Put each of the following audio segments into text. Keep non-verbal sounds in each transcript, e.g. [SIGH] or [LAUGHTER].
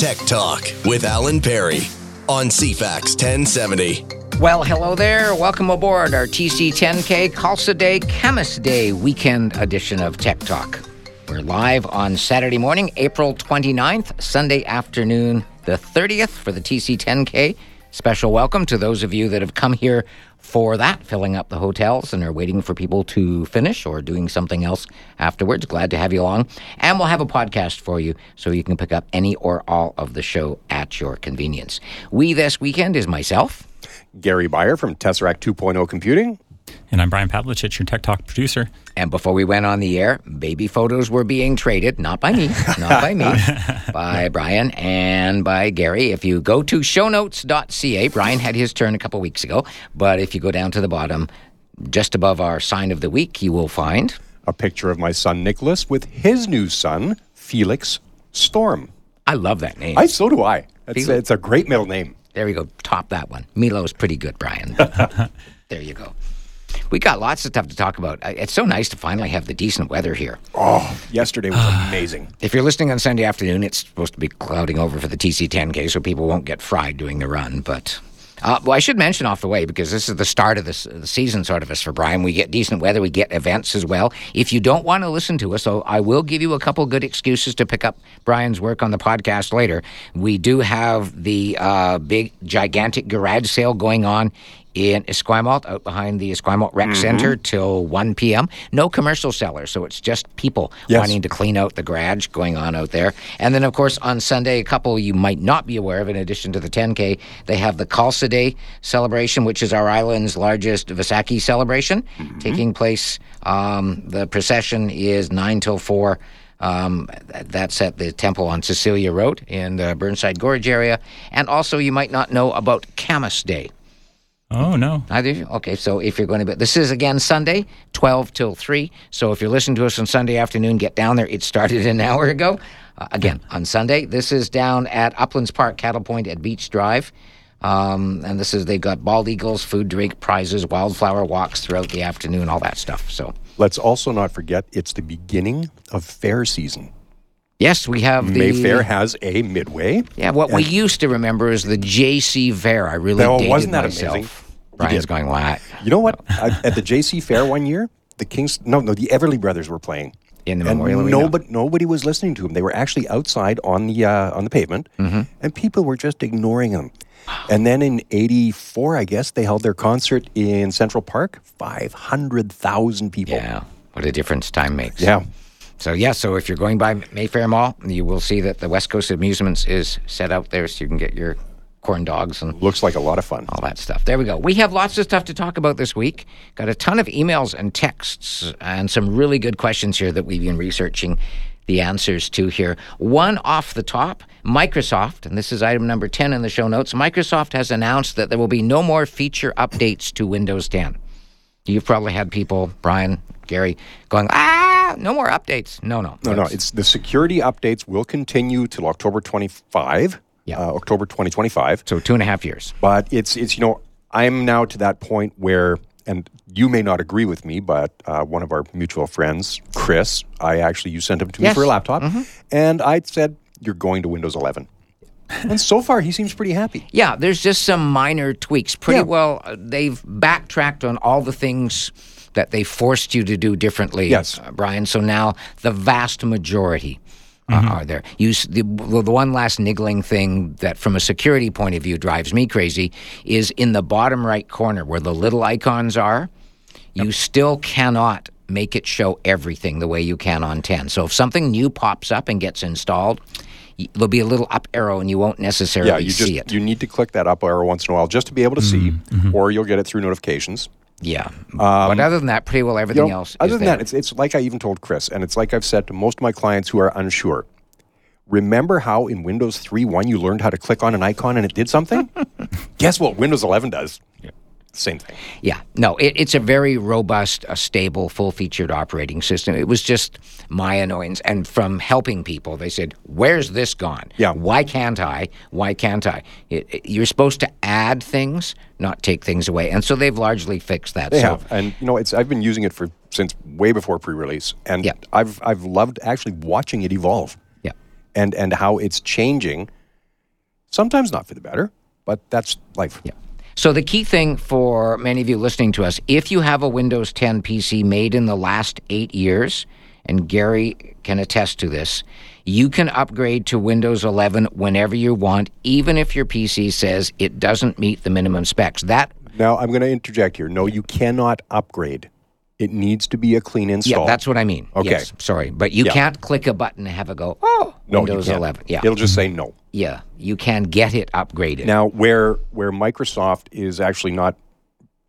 Tech Talk with Alan Perry on CFAX 1070. Well, hello there. Welcome aboard our TC10K Khalsa Day Camas Day weekend edition of Tech Talk. We're live on Saturday morning, April 29th, Sunday afternoon, the 30th for the TC10K. Special welcome to those of you that have come here for that, filling up the hotels and are waiting for people to finish or doing something else afterwards. Glad to have you along. And we'll have a podcast for you so you can pick up any or all of the show at your convenience. We this weekend is myself, Gary Beyer from Tesseract 2.0 Computing. And I'm Brian Pavlich, your Tech Talk producer. And before we went on the air, baby photos were being traded, not by me, not by me, [LAUGHS] by Brian and by Gary. If you go to shownotes.ca, Brian had his turn a couple weeks ago, but if you go down to the bottom, just above our sign of the week, you will find a picture of my son Nicholas with his new son, Felix Storm. I love that name. I so do I. It's, it's a great middle name. There we go. Top that one. Milo's pretty good, Brian. [LAUGHS] there you go. We got lots of stuff to talk about. It's so nice to finally have the decent weather here. Oh, yesterday was [SIGHS] amazing. If you're listening on Sunday afternoon, it's supposed to be clouding over for the TC10K, so people won't get fried doing the run. But uh, well, I should mention off the way because this is the start of this, the season, sort of, us for Brian. We get decent weather, we get events as well. If you don't want to listen to us, so I will give you a couple good excuses to pick up Brian's work on the podcast later. We do have the uh, big, gigantic garage sale going on in Esquimalt, out behind the Esquimalt Rec mm-hmm. Center, till 1 p.m. No commercial sellers, so it's just people yes. wanting to clean out the garage going on out there. And then, of course, on Sunday, a couple you might not be aware of, in addition to the 10K, they have the Khalsa Day celebration, which is our island's largest Vaisakhi celebration, mm-hmm. taking place. Um, the procession is 9 till 4. Um, that's at the temple on Cecilia Road in the Burnside Gorge area. And also, you might not know about Camas Day. Oh no! Either okay. So if you're going to be, this is again Sunday, twelve till three. So if you're listening to us on Sunday afternoon, get down there. It started an [LAUGHS] hour ago. Uh, again on Sunday. This is down at Uplands Park, Cattle Point at Beach Drive. Um, and this is they've got bald eagles, food, drink, prizes, wildflower walks throughout the afternoon, all that stuff. So let's also not forget it's the beginning of fair season. Yes, we have the Mayfair has a midway. Yeah, what we used to remember is the JC Fair. I really no, wasn't that myself. amazing? Brian's going what? You know what? I, at the JC Fair one year, the Kings no no the Everly Brothers were playing in the Memorial Arena. Nobody, nobody was listening to them. They were actually outside on the uh, on the pavement, mm-hmm. and people were just ignoring them. And then in '84, I guess they held their concert in Central Park. Five hundred thousand people. Yeah, what a difference time makes. Yeah. So yeah, so if you're going by Mayfair Mall, you will see that the West Coast Amusements is set out there, so you can get your corn dogs and looks like a lot of fun. All that stuff. There we go. We have lots of stuff to talk about this week. Got a ton of emails and texts and some really good questions here that we've been researching the answers to here. One off the top, Microsoft, and this is item number 10 in the show notes. Microsoft has announced that there will be no more feature updates to Windows 10. You've probably had people, Brian, Gary, going, ah, no more updates. No, no. No, no. It's the security updates will continue till October 25. Yeah. Uh, October 2025. So two and a half years. But it's, it's you know, I'm now to that point where, and you may not agree with me, but uh, one of our mutual friends, Chris, I actually, you sent him to me for a laptop, mm-hmm. and I said, you're going to Windows 11 and so far, he seems pretty happy. Yeah, there's just some minor tweaks. Pretty yeah. well, uh, they've backtracked on all the things that they forced you to do differently, yes. Uh, Brian. So now the vast majority uh, mm-hmm. are there. You, the, the one last niggling thing that, from a security point of view, drives me crazy is in the bottom right corner where the little icons are. Yep. You still cannot make it show everything the way you can on 10. So if something new pops up and gets installed, there'll be a little up arrow and you won't necessarily yeah, you see just, it. You need to click that up arrow once in a while just to be able to see, mm-hmm. or you'll get it through notifications. Yeah, um, but other than that, pretty well everything you know, else. Other than there. that, it's it's like I even told Chris, and it's like I've said to most of my clients who are unsure. Remember how in Windows 3.1 you learned how to click on an icon and it did something? [LAUGHS] Guess what Windows 11 does? Same thing. Yeah, no, it, it's a very robust, a stable, full featured operating system. It was just my annoyance. And from helping people, they said, Where's this gone? Yeah. Why can't I? Why can't I? It, it, you're supposed to add things, not take things away. And so they've largely fixed that. They so, have. And, you know, it's I've been using it for since way before pre release. And yeah. I've, I've loved actually watching it evolve. Yeah. And, and how it's changing Sometimes not for the better, but that's life. Yeah. So the key thing for many of you listening to us, if you have a Windows 10 PC made in the last eight years, and Gary can attest to this, you can upgrade to Windows 11 whenever you want, even if your PC says it doesn't meet the minimum specs. That Now, I'm going to interject here. No, you cannot upgrade. It needs to be a clean install. yeah, that's what I mean. Okay. Yes, sorry, but you Yeah. can't click a button and have it go. Oh, no, Windows 11. Yeah, It'll just say no. yeah, you can get it upgraded. Now, where where Microsoft is actually not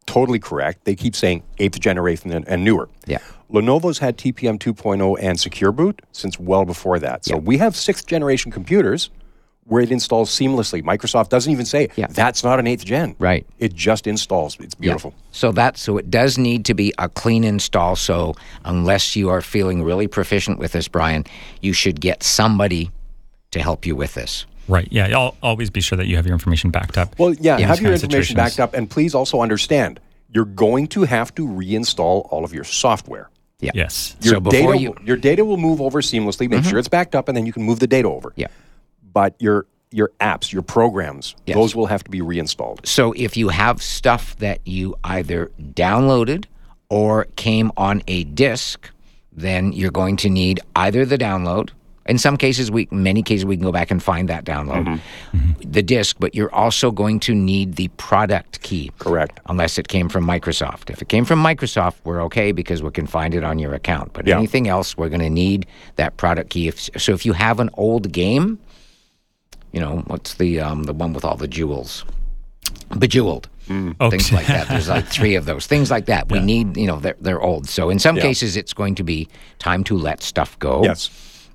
totally correct, they keep saying eighth generation and, and newer. Yeah. Lenovo's had TPM 2.0 and Secure Boot since well before that. So Yeah. we have sixth generation computers where it installs seamlessly. Microsoft doesn't even say Yeah. that's not an eighth gen. Right. It just installs. It's Yeah. beautiful. So that so it does need to be a clean install. So unless you are feeling really proficient with this, Brian, you should get somebody to help you with this. Right. Yeah. I'll always be sure that you have your information backed up. Well, yeah, in have your information backed up, and please also understand you're going to have to reinstall all of your software. Yeah. Yes. Your So before data, you- will- your data will move over seamlessly. Make mm-hmm. sure it's backed up, and then you can move the data over. Yeah. But your your apps, your programs, Yes. those will have to be reinstalled. So if you have stuff that you either downloaded or came on a disk, then you're going to need either the download. In some cases, we many cases we can go back and find that download, mm-hmm. Mm-hmm. the disk, but you're also going to need the product key. Correct. Unless it came from Microsoft. If it came from Microsoft, we're okay because we can find it on your account. But Yeah. anything else, we're going to need that product key. If, so if you have an old game, you know what's the um, the one with all the jewels, bejeweled Okay. things like that. There's like [LAUGHS] three of those things like that. We need, you know, they're they're old. So in some Yeah. cases, it's going to be time to let stuff go. Yes.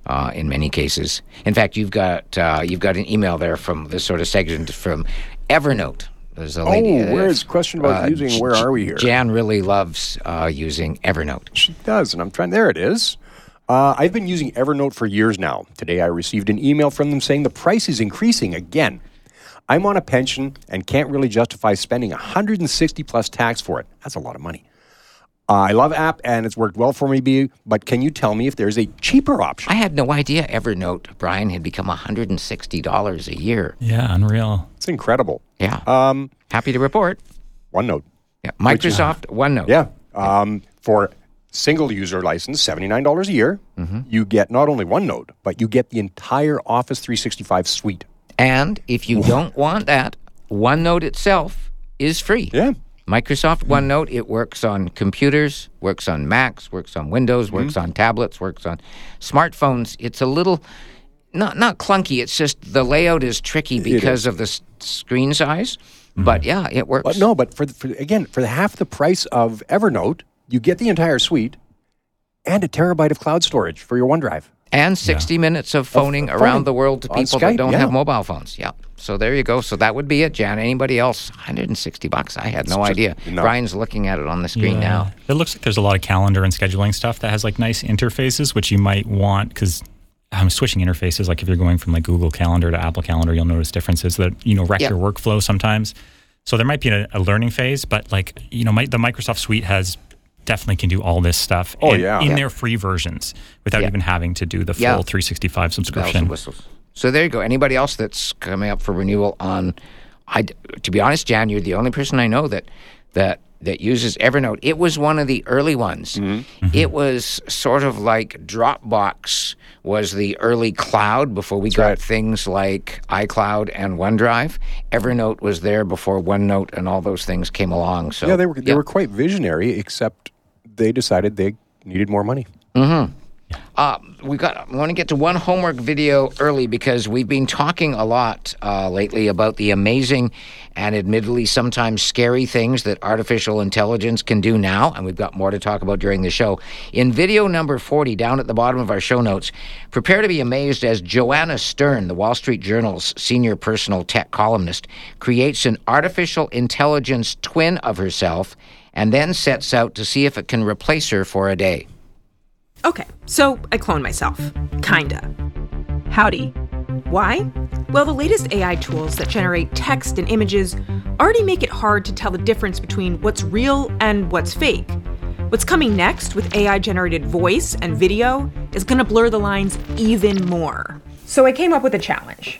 Uh, in many cases, in fact, you've got uh, you've got an email there from this sort of segment from Evernote. There's a lady. Oh, where's question about using where are we here? Jan really loves uh, using Evernote. She does, and I'm trying. There it is. Uh, I've been using Evernote for years now. Today, I received an email from them saying the price is increasing again. I'm on a pension and can't really justify spending 160 plus tax for it. That's a lot of money. Uh, I love app and it's worked well for me, but can you tell me if there's a cheaper option? I had no idea Evernote, Brian, had become $160 a year. Yeah. Unreal. It's incredible. Yeah. Um, Happy to report. OneNote. Yeah. Microsoft OneNote. Yeah. Um, for single user license, $79 a year, mm-hmm. you get not only OneNote, but you get the entire Office 365 suite. And if you don't want that, OneNote itself is free. Yeah. Microsoft mm. OneNote, it works on computers, works on Macs, works on Windows, works Mm-hmm. on tablets, works on smartphones. It's a little not not clunky. It's just the layout is tricky because of the s- screen size. But mm-hmm. yeah, it works. But no, but for, the, for again, for the half the price of Evernote, you get the entire suite and a terabyte of cloud storage for your OneDrive. and 60 minutes of phoning phoning around the world to people Skype, that don't yeah. have mobile phones. Yeah. So there you go. So that would be it, Jan. Anybody else? 160 bucks. I had no just- idea. no. Brian's looking at it on the screen Yeah. now. It looks like there's a lot of calendar and scheduling stuff that has like nice interfaces, which you might want because I'm switching interfaces. Like if you're going from like Google Calendar to Apple Calendar, you'll notice differences that you know wreck Yeah. your workflow sometimes. So there might be a, a learning phase, but like you know, my, the Microsoft Suite has definitely can do all this stuff. Oh, in, yeah. in Yeah. their free versions without Yeah. even having to do the full Yeah. 365 bells subscription. whistles. So there you go. Anybody else that's coming up for renewal on? I to be honest, Jan, you're the only person I know that that that uses Evernote. It was one of the early ones. Mm-hmm. It was sort of like Dropbox was the early cloud before we got right. things like iCloud and OneDrive. Evernote was there before OneNote and all those things came along. So Yeah, they were they were quite visionary, except they decided they needed more money. Uh, we got. I want to get to one homework video early because we've been talking a lot uh, lately about the amazing and admittedly sometimes scary things that artificial intelligence can do now, and we've got more to talk about during the show. In video number forty, down at the bottom of our show notes, prepare to be amazed as Joanna Stern, the Wall Street Journal's senior personal tech columnist, creates an artificial intelligence twin of herself, and then sets out to see if it can replace her for a day. Okay, so I clone myself. Kinda. Howdy. Why? Well, the latest AI tools that generate text and images already make it hard to tell the difference between what's real and what's fake. What's coming next with AI generated voice and video is gonna blur the lines even more. So I came up with a challenge.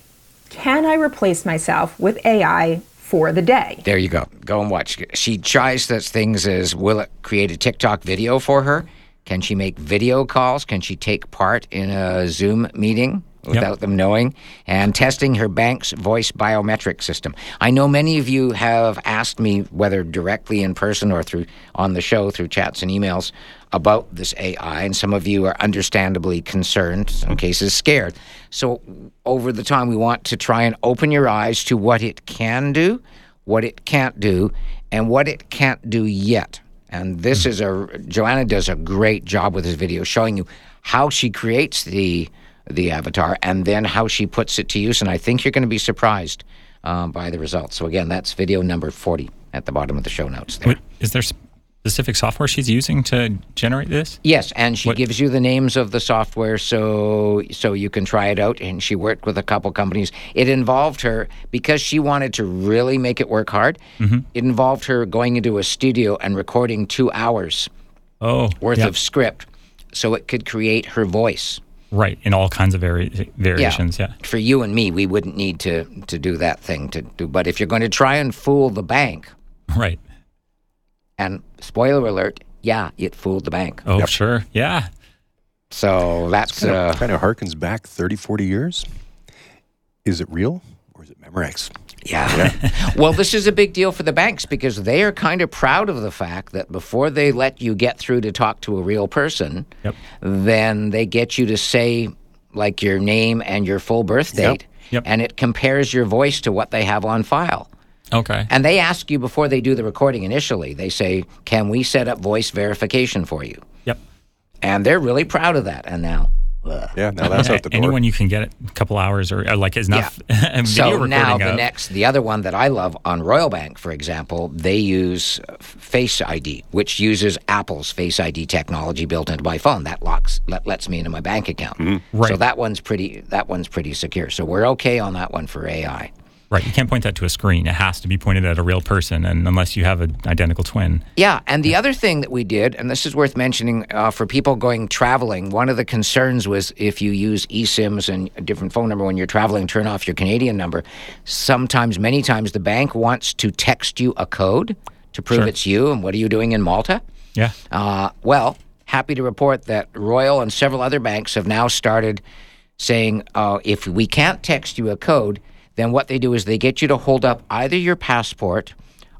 Can I replace myself with AI for the day? There you go. Go and watch. She tries such things as will it create a TikTok video for her? Can she make video calls? Can she take part in a Zoom meeting? without yep. them knowing, and testing her bank's voice biometric system. I know many of you have asked me, whether directly in person or through on the show through chats and emails, about this AI, and some of you are understandably concerned, some cases scared. So, over the time, we want to try and open your eyes to what it can do, what it can't do, and what it can't do yet. And this is a Joanna does a great job with this video showing you how she creates the the avatar and then how she puts it to use. And I think you're going to be surprised uh, by the results. So, again, that's video number 40 at the bottom of the show notes there. Is there specific software she's using to generate this? Yes, and she what? gives you the names of the software so so you can try it out. And she worked with a couple companies. It involved her because she wanted to really make it work hard. Mm-hmm. It involved her going into a studio and recording two hours oh, worth of script so it could create her voice. Right, in all kinds of vari- variations. Yeah. yeah. For you and me, we wouldn't need to to do that thing to do. But if you're going to try and fool the bank, right. And spoiler alert, yeah, it fooled the bank. Oh, yep. sure, yeah. So that's kind of, uh, kind of harkens back 30, 40 years. Is it real or is it Memorex? Yeah. yeah. [LAUGHS] well, this is a big deal for the banks because they are kind of proud of the fact that before they let you get through to talk to a real person, yep. then they get you to say like your name and your full birth date. Yep. Yep. And it compares your voice to what they have on file. Okay. And they ask you before they do the recording initially, they say, Can we set up voice verification for you? Yep. And they're really proud of that. And now yeah, now that's out the door. Anyone you can get it a couple hours or, like is enough. Yeah. [LAUGHS] so now the next, the other one that I love on Royal Bank, for example, they use Face ID, which uses Apple's Face ID technology built into my phone. That locks, let, lets me into my bank account. Mm-hmm. Right. So that one's pretty, that one's pretty secure. So we're okay on that one for AI. Right. You can't point that to a screen. It has to be pointed at a real person, and unless you have an identical twin. Yeah. And the yeah. other thing that we did, and this is worth mentioning uh, for people going traveling, one of the concerns was if you use eSIMs and a different phone number when you're traveling, turn off your Canadian number. Sometimes, many times, the bank wants to text you a code to prove sure. it's you. And what are you doing in Malta? Yeah. Uh, well, happy to report that Royal and several other banks have now started saying uh, if we can't text you a code, then what they do is they get you to hold up either your passport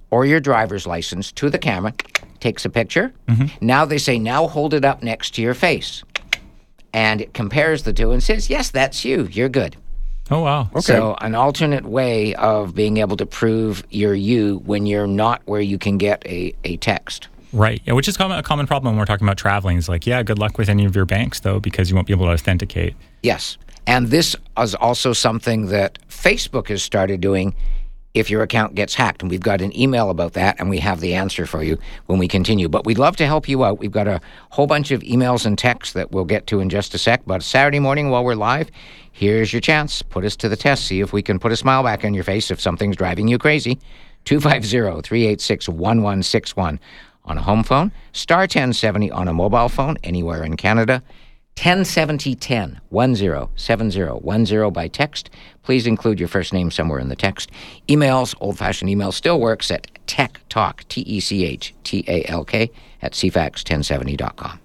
or your driver's license to the camera, takes a picture. Mm-hmm. Now they say, now hold it up next to your face. And it compares the two and says, yes, that's you. You're good. Oh, wow. Okay. So, an alternate way of being able to prove you're you when you're not where you can get a, a text. Right. Yeah, which is common, a common problem when we're talking about traveling. Is like, yeah, good luck with any of your banks, though, because you won't be able to authenticate. Yes. And this is also something that Facebook has started doing if your account gets hacked. And we've got an email about that, and we have the answer for you when we continue. But we'd love to help you out. We've got a whole bunch of emails and texts that we'll get to in just a sec. But Saturday morning while we're live, here's your chance. Put us to the test. See if we can put a smile back on your face if something's driving you crazy. 250 386 1161 on a home phone, star 1070 on a mobile phone anywhere in Canada. 107010 107010 by text. Please include your first name somewhere in the text. Emails, old fashioned email, still works at tech talk, T E C H T A L K, at cfax1070.com.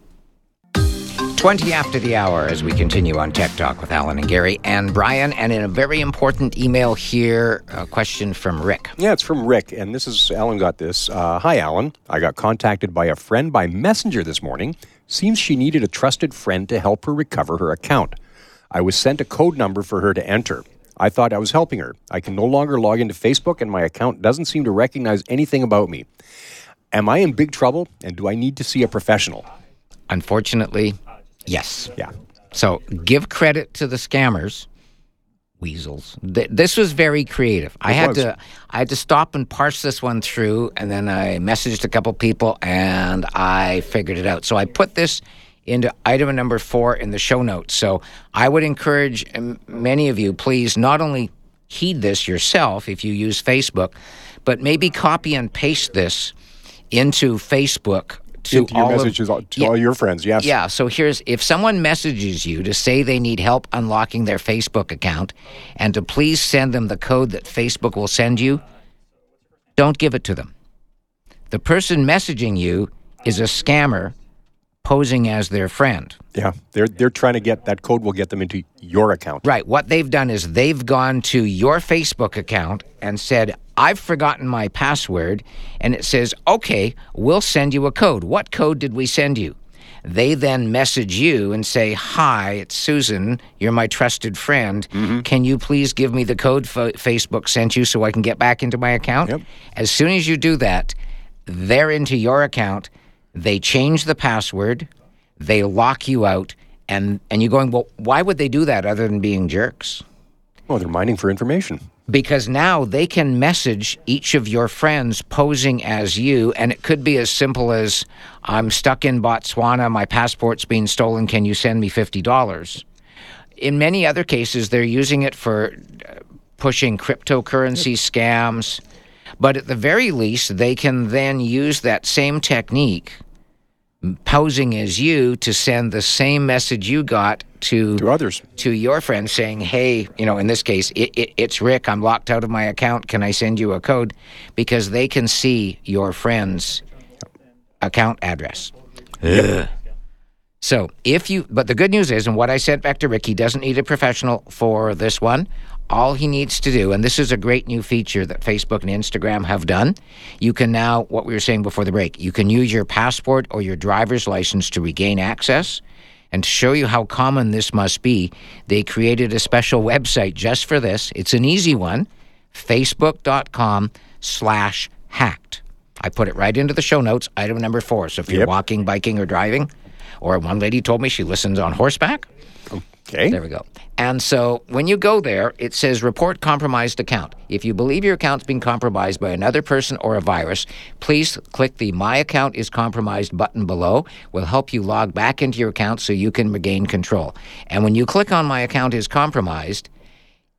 20 after the hour as we continue on Tech Talk with Alan and Gary and Brian. And in a very important email here, a question from Rick. Yeah, it's from Rick. And this is, Alan got this. Uh, Hi, Alan. I got contacted by a friend by Messenger this morning Seems she needed a trusted friend to help her recover her account. I was sent a code number for her to enter. I thought I was helping her. I can no longer log into Facebook, and my account doesn't seem to recognize anything about me. Am I in big trouble, and do I need to see a professional? Unfortunately, yes. Yeah. So give credit to the scammers weasels. This was very creative. It I had was. to I had to stop and parse this one through, and then I messaged a couple people, and I figured it out. So I put this into item number four in the show notes. So I would encourage many of you, please, not only heed this yourself if you use Facebook, but maybe copy and paste this into Facebook to Into your all messages of, to all your friends. Yes. Yeah. So here's if someone messages you to say they need help unlocking their Facebook account, and to please send them the code that Facebook will send you, don't give it to them. The person messaging you is a scammer posing as their friend. Yeah. They're they're trying to get that code will get them into your account. Right. What they've done is they've gone to your Facebook account and said, I've forgotten my password. And it says, okay, we'll send you a code. What code did we send you? They then message you and say, Hi, it's Susan. You're my trusted friend. Mm-hmm. Can you please give me the code F- Facebook sent you so I can get back into my account? Yep. As soon as you do that, they're into your account. They change the password, they lock you out, and, and you're going, Well, why would they do that other than being jerks? Well, they're mining for information. Because now they can message each of your friends posing as you, and it could be as simple as I'm stuck in Botswana, my passport's being stolen, can you send me $50? In many other cases, they're using it for uh, pushing cryptocurrency scams, but at the very least, they can then use that same technique. Posing as you to send the same message you got to To others. to your friend saying, "Hey, you know, in this case, it, it, it's Rick. I'm locked out of my account. Can I send you a code?" Because they can see your friend's account address. So if you, but the good news is, and what I sent back to Rick, he doesn't need a professional for this one. All he needs to do, and this is a great new feature that Facebook and Instagram have done, you can now, what we were saying before the break, you can use your passport or your driver's license to regain access. And to show you how common this must be, they created a special website just for this. It's an easy one, facebook.com slash hacked. I put it right into the show notes, item number four. So if you're Yep. walking, biking, or driving, or one lady told me she listens on horseback, Okay. there we go. And so when you go there, it says report compromised account. If you believe your account's been compromised by another person or a virus, please click the My Account is Compromised button below. We'll help you log back into your account so you can regain control. And when you click on My Account is Compromised,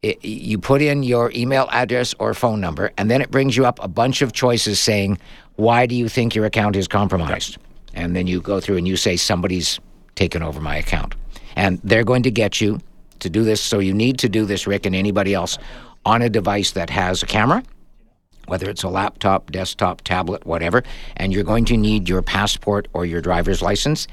it, you put in your email address or phone number, and then it brings you up a bunch of choices saying, Why do you think your account is compromised? And then you go through and you say, Somebody's taken over my account. And they're going to get you to do this. So you need to do this, Rick, and anybody else on a device that has a camera, whether it's a laptop, desktop, tablet, whatever. And you're going to need your passport or your driver's license.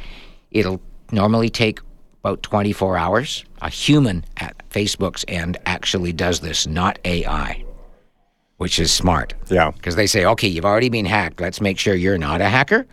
It'll normally take about 24 hours. A human at Facebook's end actually does this, not AI, which is smart. Yeah. Because they say, okay, you've already been hacked. Let's make sure you're not a hacker.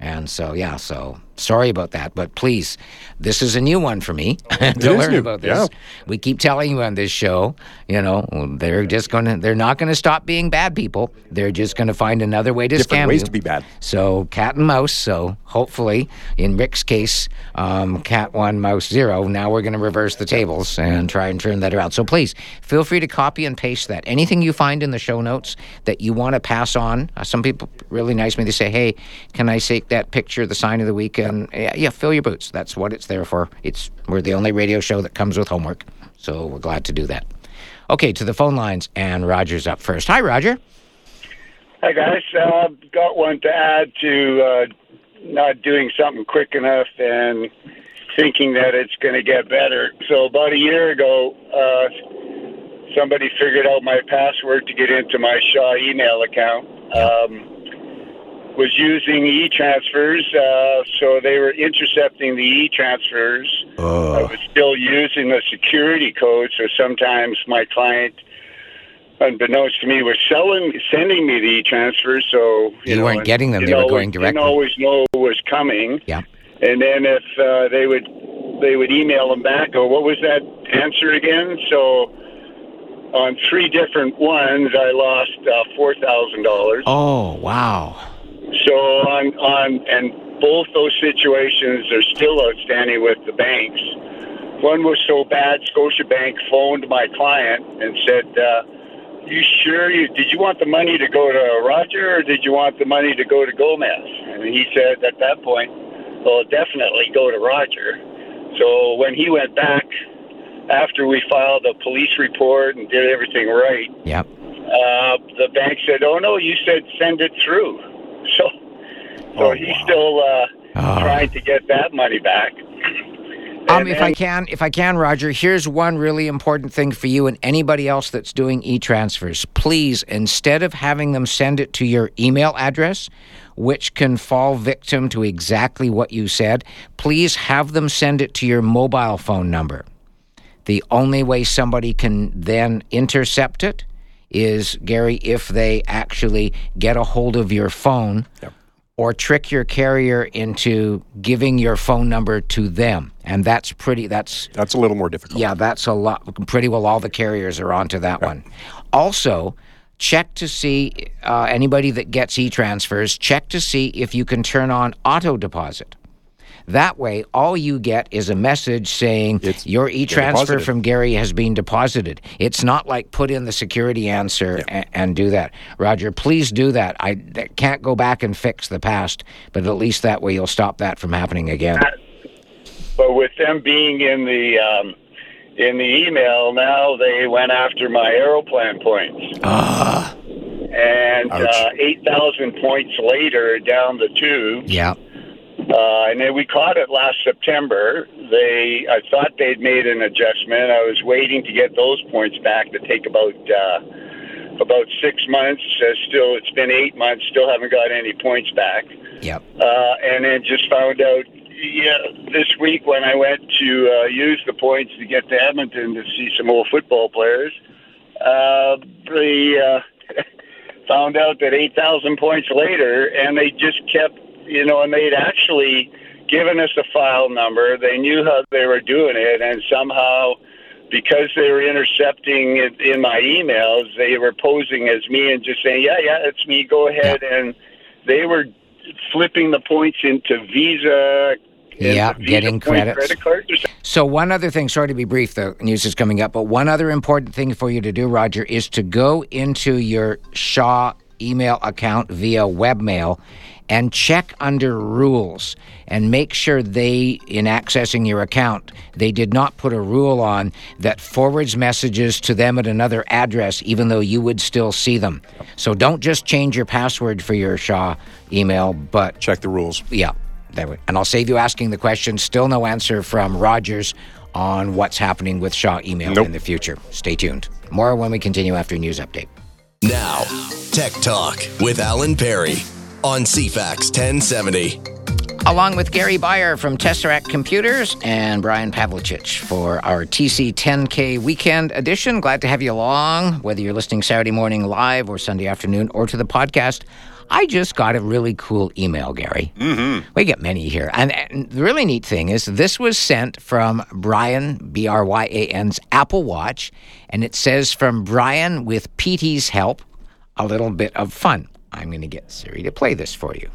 And so, yeah, so sorry about that. But please, this is a new one for me [LAUGHS] to learn new, about this. yeah. We keep telling you on this show, you know, they're just going to, they're not going to stop being bad people. They're just going to find another way to Different scam ways you. to be bad. So cat and mouse. So hopefully, in Rick's case, um, cat one, mouse zero. Now we're going to reverse the tables and try and turn that around. So please feel free to copy and paste that. Anything you find in the show notes that you want to pass on. Uh, some people really nice me. They say, "Hey, can I take that picture, the sign of the week?" And yeah, yeah, fill your boots. That's what it's there for. It's we're the only radio show that comes with homework. So we're glad to do that. Okay, to the phone lines, and Roger's up first. Hi, Roger. Hi guys, i uh, got one to add to uh, not doing something quick enough and thinking that it's going to get better. So about a year ago, uh, somebody figured out my password to get into my Shaw email account. Um, was using e-transfers, uh, so they were intercepting the e-transfers. I was still using the security code, so sometimes my client unbeknownst to me, was selling, sending me the e-transfers. So you, You know, weren't getting them, they were always- going directly. Didn't always know what was coming. Yeah. And then if uh, they would they would email them back, or what was that answer again? So on three different ones, I lost uh, four thousand dollars. Oh, wow. So on on and both those situations are still outstanding with the banks. One was so bad, Scotiabank phoned my client and said, uh, "You sure? You did you want the money to go to Roger or did you want the money to go to Gomez?" And he said at that point, "Well, definitely go to Roger." So when he went back after we filed a police report and did everything right, Yep. uh, the bank said, "Oh no, you said send it through." [LAUGHS] So So Oh, he's wow. still uh, Ah. trying to get that money back. Um, And if then- I can, if I can, Roger, here's one really important thing for you and anybody else that's doing e-transfers. Please, instead of having them send it to your email address, which can fall victim to exactly what you said, please have them send it to your mobile phone number. The only way somebody can then intercept it is, Gary, if they actually get a hold of your phone or trick your carrier into giving your phone number to them. And that's pretty, that's, That's a little more difficult. yeah, that's a lot. Pretty well all the carriers are onto that one. Also, check to see uh, anybody that gets e transfers, check to see if you can turn on auto deposit. That way, all you get is a message saying It's your e transfer from Gary has been deposited. It's not like put in the security answer and, and do that. Roger, please do that. I that can't go back and fix the past, but at least that way you'll stop that from happening again. But with them being in the um, in the email, now they went after my Aeroplan points. Ah, And uh, eight thousand points later, down the tube. yeah. Uh, and then we caught it last September. They, I thought they'd made an adjustment. I was waiting to get those points back to take about uh, about six months. Uh, still, it's been eight months. Still haven't got any points back. Yep. Uh, and then just found out, yeah, this week when I went to uh, use the points to get to Edmonton to see some old football players, uh, they uh, [LAUGHS] found out that 8,000 points later, and they just kept, you know, and they'd actually given us a file number. They knew how they were doing it, and somehow, because they were intercepting it in my emails, they were posing as me and just saying, yeah, yeah, it's me, go ahead. And they were flipping the points into Visa. into Yeah, Visa getting credits. Credit cards. So, one other thing, sorry to be brief, the news is coming up, but one other important thing for you to do, Roger, is to go into your Shaw email account via webmail and check under rules and make sure they, in accessing your account, they did not put a rule on that forwards messages to them at another address, even though you would still see them. So, don't just change your password for your Shaw email, but Check the rules. yeah. And I'll save you asking the question. Still no answer from Rogers on what's happening with Shaw email Nope. in the future. Stay tuned. More when we continue after news update. Now, Tech Talk with Alan Perry on CFAX 1070. Along with Gary Beyer from Tesseract Computers and Brian Pavlicich for our TC 10K weekend edition. Glad to have you along, whether you're listening Saturday morning live or Sunday afternoon or to the podcast. I just got a really cool email, Gary. Mm-hmm. We get many here. And, and the really neat thing is, this was sent from Brian, B R Y A N's Apple Watch. And it says, From Brian with PT's help, a little bit of fun. I'm going to get Siri to play this for you.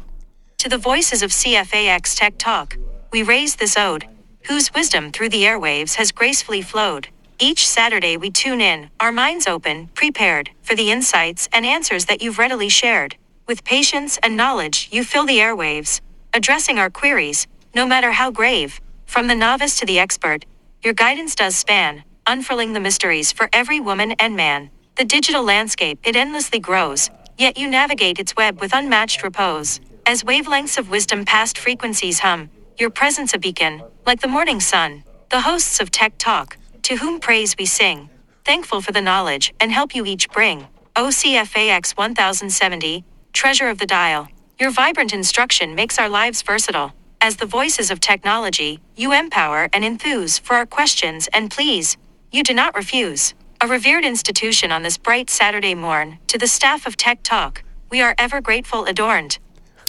To the voices of CFAX Tech Talk, we raise this ode, whose wisdom through the airwaves has gracefully flowed. Each Saturday we tune in, our minds open, prepared for the insights and answers that you've readily shared. With patience and knowledge, you fill the airwaves, addressing our queries, no matter how grave. From the novice to the expert, your guidance does span, unfurling the mysteries for every woman and man. The digital landscape, it endlessly grows, yet you navigate its web with unmatched repose. As wavelengths of wisdom past frequencies hum, your presence a beacon, like the morning sun. The hosts of Tech Talk, to whom praise we sing, thankful for the knowledge and help you each bring. OCFAX 1070, treasure of the dial. Your vibrant instruction makes our lives versatile. As the voices of technology, you empower and enthuse for our questions and pleas. You do not refuse. A revered institution on this bright Saturday morn, to the staff of Tech Talk, we are ever grateful adorned.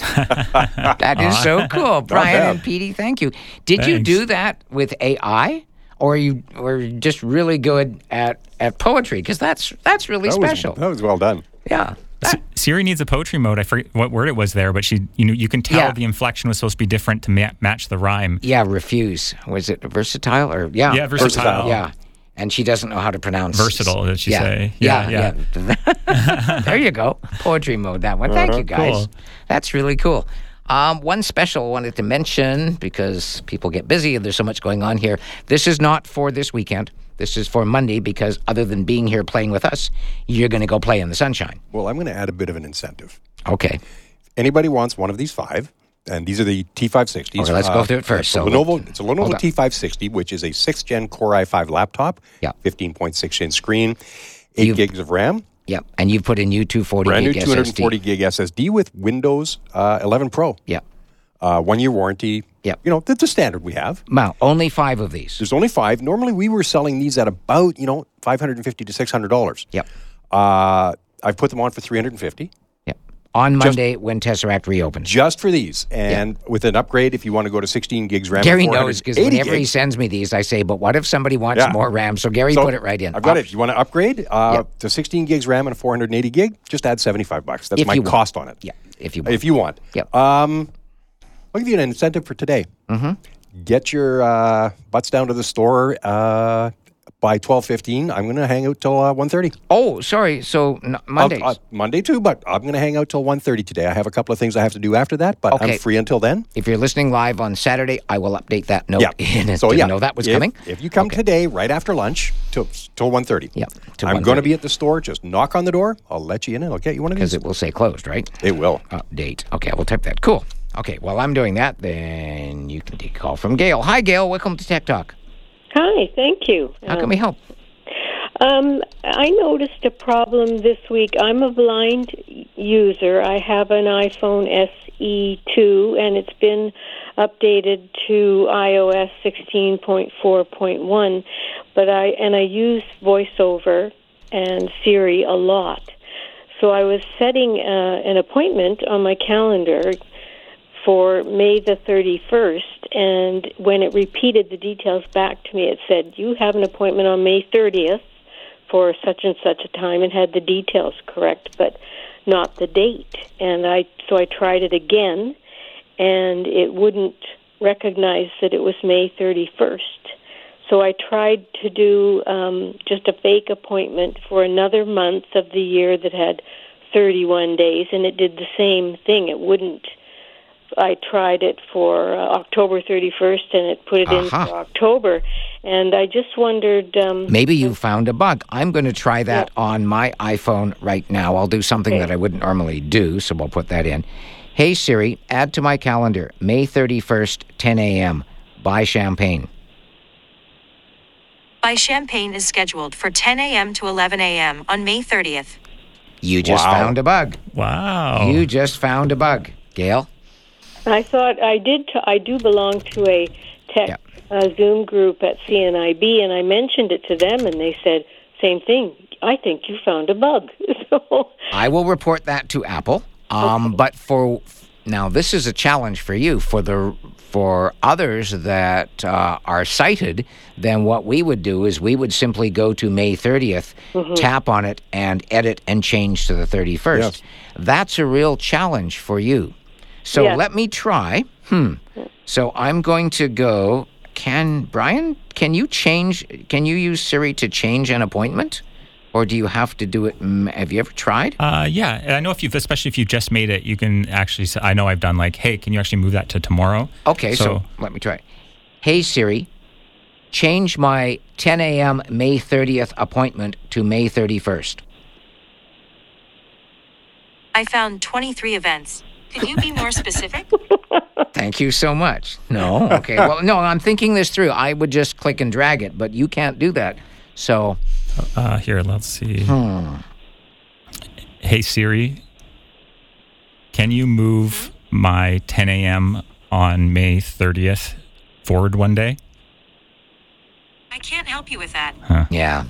[LAUGHS] That is so [LAUGHS] cool, Brian and Petey. Thank you. Did you do that with AI, or you were just really good at, at poetry? Because that's that's really That was- special. that was well done. yeah. S- Siri needs a poetry mode. I forget what word it was there, but she, you know, you can tell Yeah. the inflection was supposed to be different to ma- match the rhyme. Yeah, refuse. Was it versatile or yeah? Yeah, versatile. Yeah. And she doesn't know how to pronounce Versatile, did she yeah. say? Yeah, Yeah, yeah. [LAUGHS] there you go. Poetry mode that one. Thank you guys. Cool. That's really cool. Um, one special I wanted to mention because people get busy and there's so much going on here. This is not for this weekend. This is for Monday because other than being here playing with us, you're going to go play in the sunshine. Well, I'm going to add a bit of an incentive. Okay. Anybody wants one of these five, and these are the T560s. Okay, let's go through it first. So- Lenovo, it's a Lenovo. T560, which is a sixth gen Core i5 laptop. Yeah. 15.6 inch screen, 8 You've- gigs of RAM, Yep. And you've put in U240 brand new 240 SSD. gig SSD with Windows uh, 11 Pro. Yep. Uh, one year warranty. Yep. You know, that's the standard we have. Wow. Only five of these. There's only five. Normally, we were selling these at about, you know, 550 to $600. Yep. Uh, I've put them on for 350 Yep. On Monday when Tesseract reopens. just for these. And with an upgrade, if you want to go to 16 gigs RAM, Gary knows because 480 whenever he sends me these, I say, "But what if somebody wants Yeah. more RAM?" So Gary So, put it right in. I've got Up- it. You want to upgrade uh, Yep. to 16 gigs RAM and a 480 gig? Just add 75 bucks. That's If my cost on it. Yeah, if you want. If you want. Yep. Um, I'll give you an incentive for today. Mm-hmm. Get your uh, butts down to the store uh, by 12:15. I'm going to hang out till uh, 1:30. Oh, sorry. So n- Mondays. I'll- uh, Monday too, but I'm going to hang out till 1:30 today. I have a couple of things I have to do after that, but Okay. I'm free until then. if you're listening live on Saturday, I will update that note. Yeah. in so yeah, know that was if, coming. If you come Okay. today, right after lunch, till till 1:30. Yeah, I'm going to be at the store. Just knock on the door. I'll let you in, and I'll get you one of because it will say closed, right? It will. Update. Okay, I will type that. Cool. Okay, while I'm doing that, then you can take a call from Gail. Hi, Gail. Welcome to Tech Talk. Hi, thank you. How can we help? Um, I noticed a problem this week. I'm a blind user. I have an iPhone SE2, and it's been updated to iOS 16.4.1. But I and I use VoiceOver and Siri a lot. So I was setting uh, an appointment on my calendar for May the 31st, and when it repeated the details back to me, it said, You have an appointment on May 30th for such and such a time, and had the details correct, but not the date. And I so I tried it again, and it wouldn't recognize that it was May 31st. So I tried to do um, just a fake appointment for another month of the year that had 31 days, and it did the same thing. It wouldn't. I tried it for uh, October 31st, and it put it in for October. And I just wondered. Um, Maybe you found a bug. I'm going to try that on my iPhone right now. I'll do something that I wouldn't normally do, so we'll put that in. Hey Siri, add to my calendar May 31st, 10 a.m. Buy champagne. Buy champagne is scheduled for 10 a.m. to 11 a.m. on May 30th. You just Wow. found a bug. Wow. You just found a bug. Gail? I thought I did. T- I do belong to a tech Yeah. uh, Zoom group at CNIB, and I mentioned it to them, and they said same thing. I think you found a bug. [LAUGHS] so I will report that to Apple. Um, But for now, this is a challenge for you. For the for others that uh, are sighted, then what we would do is we would simply go to May 30th, tap on it, and edit and change to the 31st. Yes. That's a real challenge for you. So Yeah. let me try. Hmm. So I'm going to go. Can Brian? Can you change? Can you use Siri to change an appointment, or do you have to do it? Have you ever tried? Uh, yeah, and I know if you've, especially if you just made it, you can actually. Say, I know I've done like, hey, can you actually move that to tomorrow? Okay, so, let me try. Hey Siri, change my 10 a.m. May 30th appointment to May 31st. I found 23 events. Could you be more specific? [LAUGHS] Thank you so much. No, okay. well, no, I'm thinking this through. I would just click and drag it, but you can't do that. So, Uh, here, let's see. Hmm. Hey Siri, can you move my 10 a.m. on May 30th forward one day? I can't help you with that. yeah.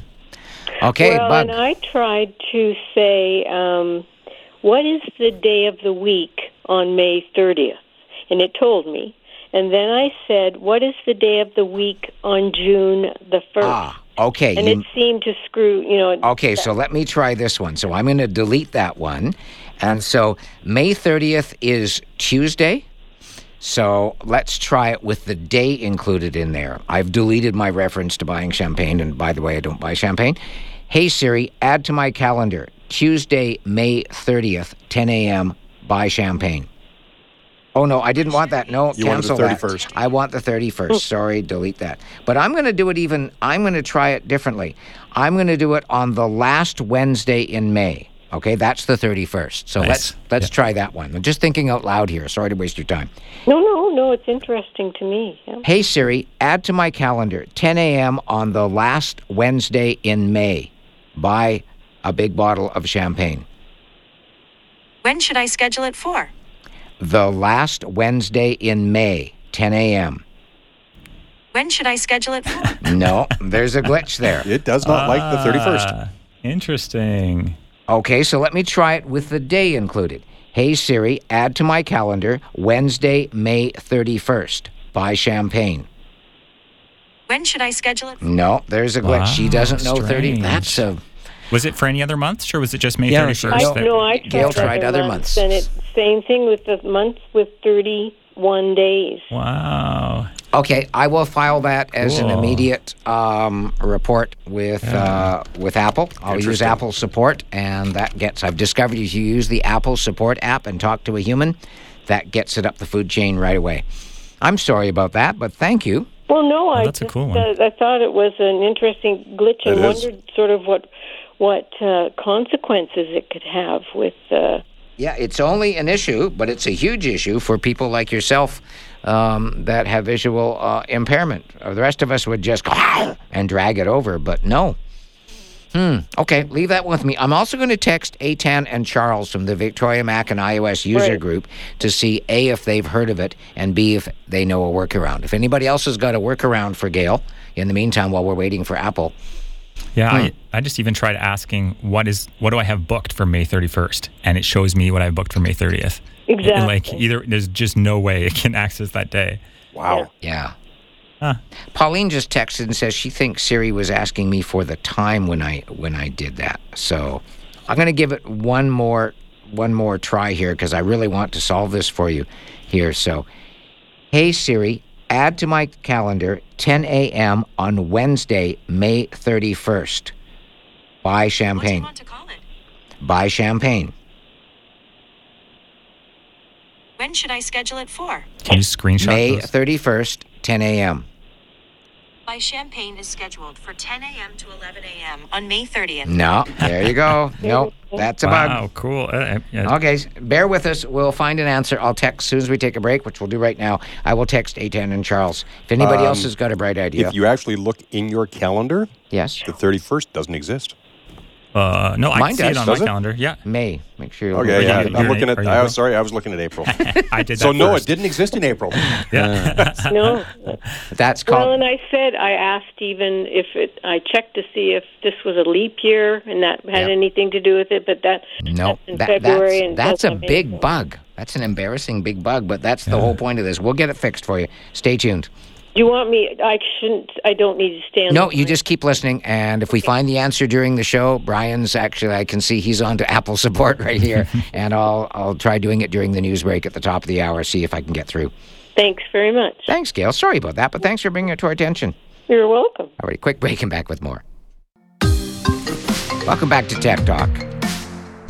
Okay, well, bug. and I tried to say, um, what is the day of the week on May 30th? And it told me. And then I said, what is the day of the week on June the 1st? ah, okay. and you- it seemed to screw, you know. Okay, so let me try this one. So I'm going to delete that one. And so May 30th is Tuesday. So let's try it with the day included in there. I've deleted my reference to buying champagne. And by the way, I don't buy champagne. Hey Siri, add to my calendar Tuesday, May 30th, 10 a.m., buy champagne. Oh no, I didn't want that. No, You wanted the cancel that. 31st. I want the 31st. Sorry, delete that. But I'm going to do it even, I'm going to try it differently. I'm going to do it on the last Wednesday in May. Okay, that's the 31st. So Nice. let's let's Yeah. try that one. I'm just thinking out loud here. Sorry to waste your time. No, no, no. It's interesting to me. Yeah. Hey Siri, add to my calendar 10 a.m. on the last Wednesday in May. Buy a big bottle of champagne. When should I schedule it for? The last Wednesday in May, 10 a.m. When should I schedule it for? [LAUGHS] No, there's a glitch there. It does not like the 31st. Ah, Interesting. Okay, so let me try it with the day included. Hey Siri, add to my calendar Wednesday, May 31st. Buy champagne. When should I schedule it for? No, there's a glitch. she doesn't know 30. That's a. Was it for any other months, or was it just May Yeah, 31st? sure. I, that- no, I tried, Gail tried other months. and it's same thing with the months with thirty-one days. Wow. Okay, I will file that as an immediate um, report with uh, with Apple. I'll use Apple support, and that gets. I've discovered if you use the Apple support app and talk to a human, that gets it up the food chain right away. I'm sorry about that, but thank you. Well, no, I that's a cool one. Uh, I thought it was an interesting glitch and It is. wondered sort of what what uh, consequences it could have with. Uh, Yeah, it's only an issue, but it's a huge issue for people like yourself um, that have visual uh, impairment. Uh, the rest of us would just go and drag it over, but no. Hmm. Okay, leave that with me. I'm also going to text Atan and Charles from the Victoria Mac and iOS user Right. group to see A, if they've heard of it, and B, if they know a workaround. If anybody else has got a workaround for Gail, in the meantime, while we're waiting for Apple, Yeah, Hmm. I, I just even tried asking what is what do I have booked for May 31st, and it shows me what I have booked for May 30th. Exactly. Like either there's just no way it can [LAUGHS] access that day. Wow. yeah. Huh. Pauline just texted and says she thinks Siri was asking me for the time when I when I did that. So I'm going to give it one more one more try here because I really want to solve this for you here. So, hey Siri, add to my calendar 10 a.m. on Wednesday, May 31st. Buy champagne. What do you champagne. want to call it? Buy champagne. When should I schedule it for? Can you screenshot May those? 31st, 10 a.m. My champagne is scheduled for 10 a.m. to 11 a.m. on May 30th. No, there you go. [LAUGHS] No, that's a bug. Wow, cool. Uh, uh, yeah. Okay, bear with us. We'll find an answer. I'll text as soon as we take a break, which we'll do right now. I will text Atan and Charles. If anybody else has got a bright idea. If you actually look in your calendar, yes, the 31st doesn't exist. Uh, no, I Mine can see it on my it? calendar. Yeah, May. Make sure you Okay, you- yeah. you're I'm in- looking at. I was sorry, I was looking at April. [LAUGHS] [LAUGHS] I did that. so no, first. it didn't exist in April. [LAUGHS] Yeah. no. That's Well, called. and I said I asked even if it. I checked to see if this was a leap year and that had Yep. anything to do with it, but that no, that's in that, February that's, and that's a doesn't big anything. bug. That's an embarrassing big bug, but that's the whole point of this. We'll get it fixed for you. Stay tuned. You want me? I shouldn't. I don't need to stand. No, you just keep listening, and if we find the answer during the show, Brian's actually I can see he's on to Apple support right here, [LAUGHS] and I'll I'll try doing it during the news break at the top of the hour, see if I can get through. Thanks very much. Thanks, Gail. Sorry about that, but thanks for bringing it to our attention. You're welcome. All right, quick break and back with more. Welcome back to Tech Talk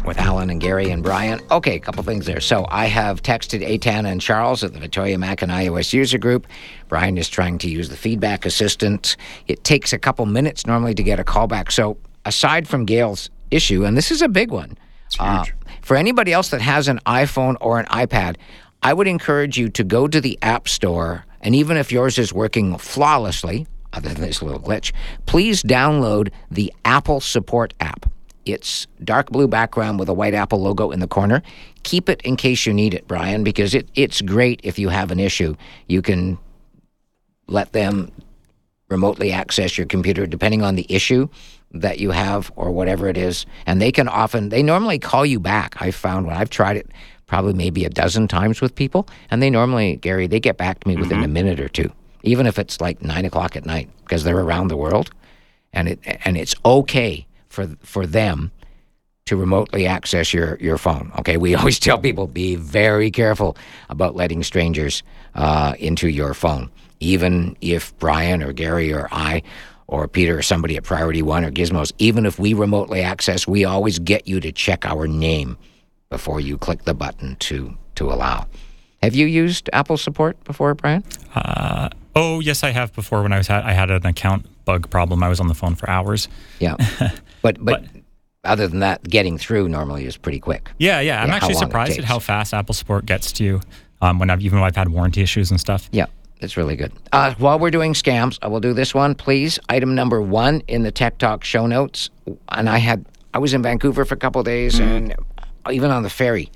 with Alan and Gary and Brian. Okay, a couple things there. So I have texted Atan and Charles at the Victoria Mac and iOS user group. Brian is trying to use the feedback assistant. It takes a couple minutes normally to get a call back. So aside from Gail's issue, and this is a big one, uh, for anybody else that has an iPhone or an iPad, I would encourage you to go to the App Store, and even if yours is working flawlessly, other than this little glitch, please download the Apple Support app. It's dark blue background with a white Apple logo in the corner. Keep it in case you need it, Brian, because it, it's great if you have an issue. You can let them remotely access your computer depending on the issue that you have or whatever it is. And they can often, they normally call you back. I've found when I've tried it probably maybe a dozen times with people, and they normally, Gary, they get back to me within mm-hmm. a minute or two, even if it's like nine o'clock at night because they're around the world. And it and it's okay for for them to remotely access your, your phone. Okay, we [LAUGHS] always tell people be very careful about letting strangers uh, into your phone, even if Brian or Gary or I or Peter or somebody at Priority One or Gizmos, even if we remotely access, we always get you to check our name before you click the button to to allow. Have you used Apple support before, Brian? Uh, oh yes, I have before. When I was had I had an account bug problem. I was on the phone for hours. Yeah, [LAUGHS] but but. other than that, getting through normally is pretty quick. Yeah, yeah. I'm actually surprised at how fast Apple support gets to you. Um, when I've even when I've had warranty issues and stuff. Yeah, it's really good. Uh, while we're doing scams, I will do this one, please. Item number one in the Tech Talk show notes. And I had I was in Vancouver for a couple of days, and even on the ferry,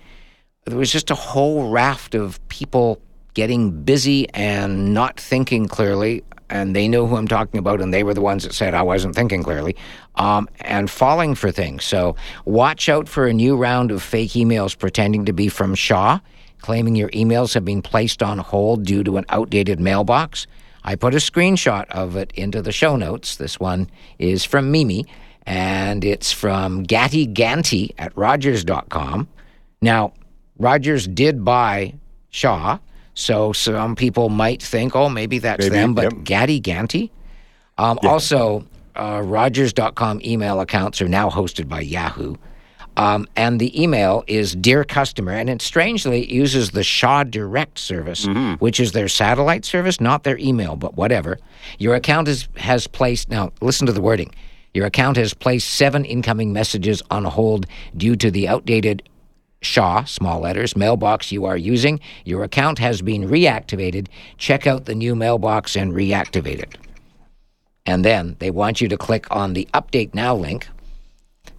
there was just a whole raft of people getting busy and not thinking clearly. And they know who I'm talking about, and they were the ones that said I wasn't thinking clearly, um, and falling for things. So watch out for a new round of fake emails pretending to be from Shaw, claiming your emails have been placed on hold due to an outdated mailbox. I put a screenshot of it into the show notes. This one is from Mimi, and it's from Gatty Ganty at Rogers.com. Now, Rogers did buy Shaw, so some people might think, oh, maybe that's Maybe, them, but yep. Gatty Ganty. Um, Also, uh, Rogers.com email accounts are now hosted by Yahoo. Um, and the email is Dear Customer, and it strangely uses the Shaw Direct service, which is their satellite service, not their email, but whatever. Your account is, has placed, now listen to the wording. Your account has placed seven incoming messages on hold due to the outdated Shaw, small letters, mailbox you are using. Your account has been reactivated. Check out the new mailbox and reactivate it. And then they want you to click on the Update Now link,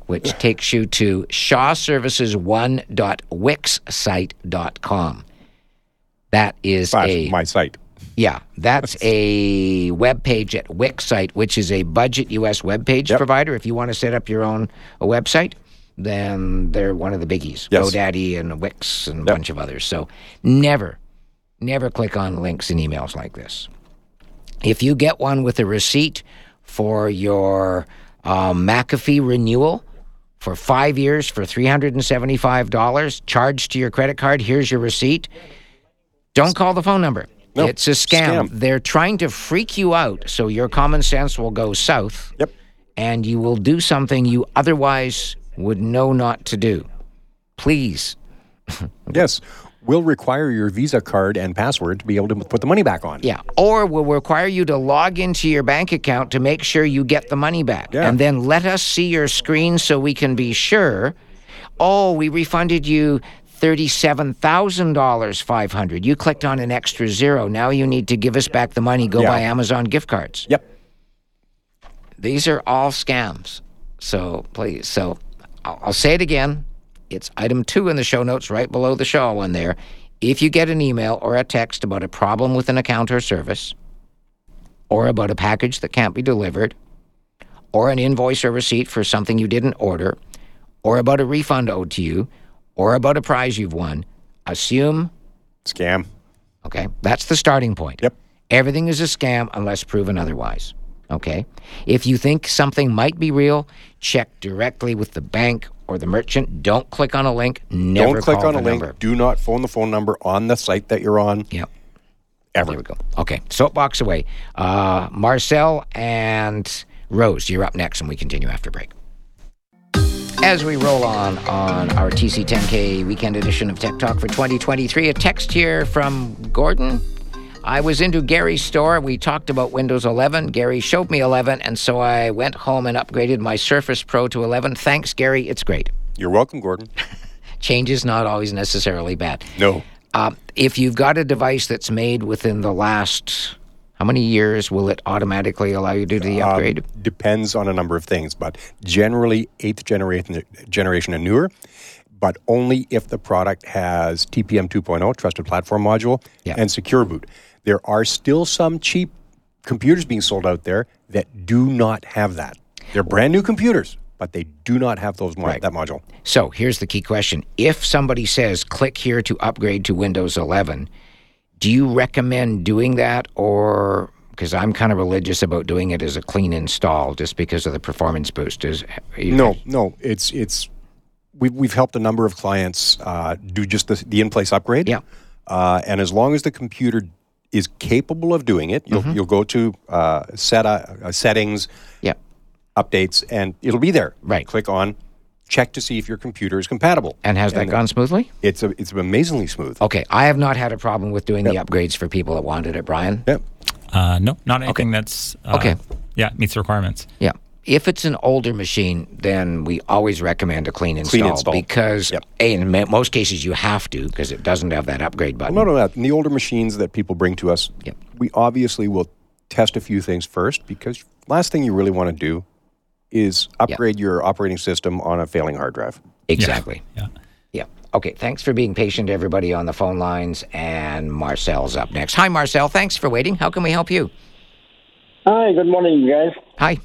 which takes you to shawservices1.wixsite.com. That is a my site. yeah, that's [LAUGHS] a web page at Wixsite, which is a budget U.S. web page Yep. provider. If you want to set up your own a website, then they're one of the biggies. Yes. GoDaddy and Wix and a Yep. bunch of others. So never, never click on links in emails like this. If you get one with a receipt for your um, McAfee renewal for five years for $375 charged to your credit card, here's your receipt. Don't call the phone number. No, it's a scam. scam. They're trying to freak you out so your common sense will go south Yep. and you will do something you otherwise would know not to do. Please. [LAUGHS] Yes. We'll require your Visa card and password to be able to put the money back on. Yeah. Or we'll require you to log into your bank account to make sure you get the money back. Yeah. And then let us see your screen so we can be sure. Oh, we refunded you $37,000 500. You clicked on an extra zero. Now you need to give us back the money. Go Yeah. buy Amazon gift cards. Yep. These are all scams. So please, so I'll, I'll say it again. It's item two in the show notes, right below the show one there. If you get an email or a text about a problem with an account or service, or about a package that can't be delivered, or an invoice or receipt for something you didn't order, or about a refund owed to you, or about a prize you've won, assume, Scam. okay, that's the starting point. Yep. Everything is a scam unless proven otherwise. Okay? If you think something might be real, check directly with the bank or the merchant. Don't click on a link. Never Don't click on a link. number. Do not phone the phone number on the site that you're on. Yep. Ever. There we go. Okay. Soapbox away. Uh, Marcel and Rose, you're up next, and we continue after break. As we roll on on our TC10K weekend edition of Tech Talk for 2023, a text here from Gordon. I was into Gary's store. We talked about Windows 11. Gary showed me 11, and so I went home and upgraded my Surface Pro to 11. Thanks, Gary. It's great. You're welcome, Gordon. [LAUGHS] [LAUGHS] Change is not always necessarily bad. No. Um, if you've got a device that's made within the last how many years will it automatically allow you to do the upgrade? Um, depends on a number of things, but generally eighth generation generation and newer. But only if the product has TPM 2.0, oh, Trusted Platform Module, Yeah. and Secure Boot. There are still some cheap computers being sold out there that do not have that. They're brand new computers, but they do not have those mo- Right. that module. so here's the key question: If somebody says click here to upgrade to Windows 11, do you recommend doing that, or because I'm kind of religious about doing it as a clean install, just because of the performance boost? Is No, no, it's it's we've we've helped a number of clients uh, do just the, the in place upgrade. Yeah. uh, and as long as the computer is capable of doing it, you'll Mm-hmm. you'll go to uh, set uh, settings, Yeah. updates, and it'll be there. Right. Click on, check to see if your computer is compatible. And has that gone smoothly? It's a, it's amazingly smooth. Okay, I have not had a problem with doing the upgrades for people that wanted it, Brian. Yep. Uh, no, not anything that's uh, Okay. Yeah, meets the requirements. Yeah. If it's an older machine, then we always recommend a clean install, install. because Yep. A, in mo- most cases you have to because it doesn't have that upgrade button. No, no, no. in the older machines that people bring to us, Yep. we obviously will test a few things first because last thing you really want to do is upgrade your operating system on a failing hard drive. Exactly. Yeah. Yeah. Okay. Thanks for being patient, everybody on the phone lines. And Marcel's up next. Hi, Marcel. Thanks for waiting. How can we help you? Hi, good morning, you guys. Hi.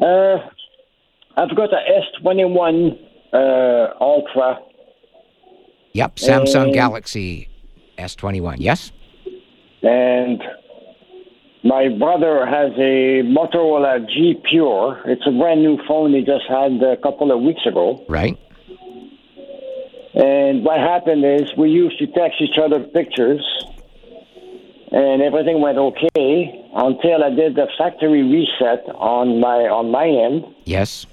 Uh, I've got a S21 uh, Ultra, Yep. Samsung Uh, Galaxy S21. Yes. and my brother has a Motorola G Pure. It's a brand new phone he just had a couple of weeks ago. Right. And what happened is we used to text each other pictures, and everything went okay until I did the factory reset on my on my end. Yes.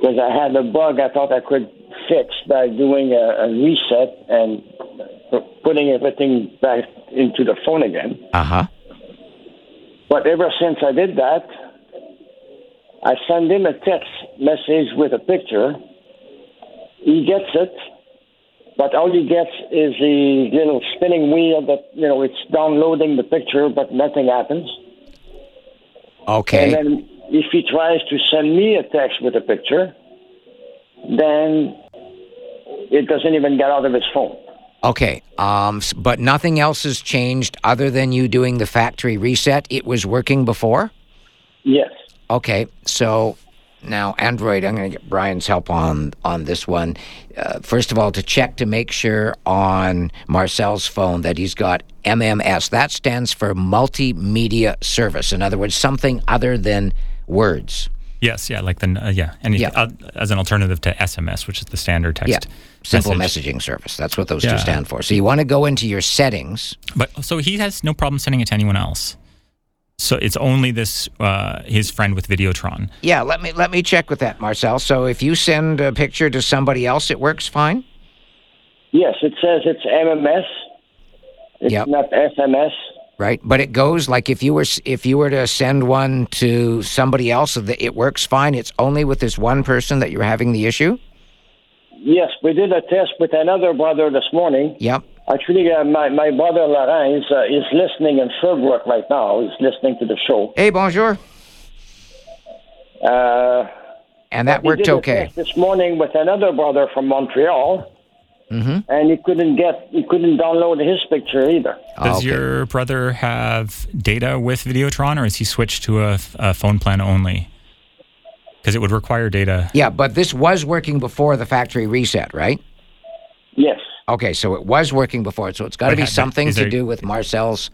because I had a bug I thought I could fix by doing a, a reset and putting everything back into the phone again. Uh huh. But ever since I did that, I send him a text message with a picture. He gets it, but all he gets is the little spinning wheel that, you know, it's downloading the picture, but nothing happens. Okay. And then if he tries to send me a text with a picture, then it doesn't even get out of his phone. Okay. Um, but nothing else has changed other than you doing the factory reset. It was working before. Yes. Okay. So now Android, I'm going to get Brian's help on on this one. Uh, first of all, to check to make sure on Marcel's phone that he's got MMS. That stands for Multimedia Service. In other words, something other than words. Yes, yeah, like the uh, yeah, and Yeah. uh, as an alternative to SMS, which is the standard text. Yeah. Simple message. messaging service. That's what those two stand for. So you want to go into your settings. But so he has no problem sending it to anyone else. So it's only this uh, his friend with Videotron. Yeah, let me let me check with that, Marcel. So if you send a picture to somebody else, it works fine. Yes, it says it's MMS. It's Yep. not SMS. right? But it goes like if you were if you were to send one to somebody else, it works fine. It's only with this one person that you're having the issue. Yes, we did a test with another brother this morning. Yep. Actually, uh, my, my brother Laurent is, uh, is listening in Sherbrooke right now. He's listening to the show. Hey, bonjour. Uh, And that worked okay. this morning with another brother from Montreal, Mm-hmm. and he couldn't get he couldn't download his picture either. Does okay. your brother have data with Videotron, or is he switched to a, a phone plan only? Because it would require data. Yeah, but this was working before the factory reset, right? Yes. Okay, so it was working before, so it's got to be something is to there- do with Marcel's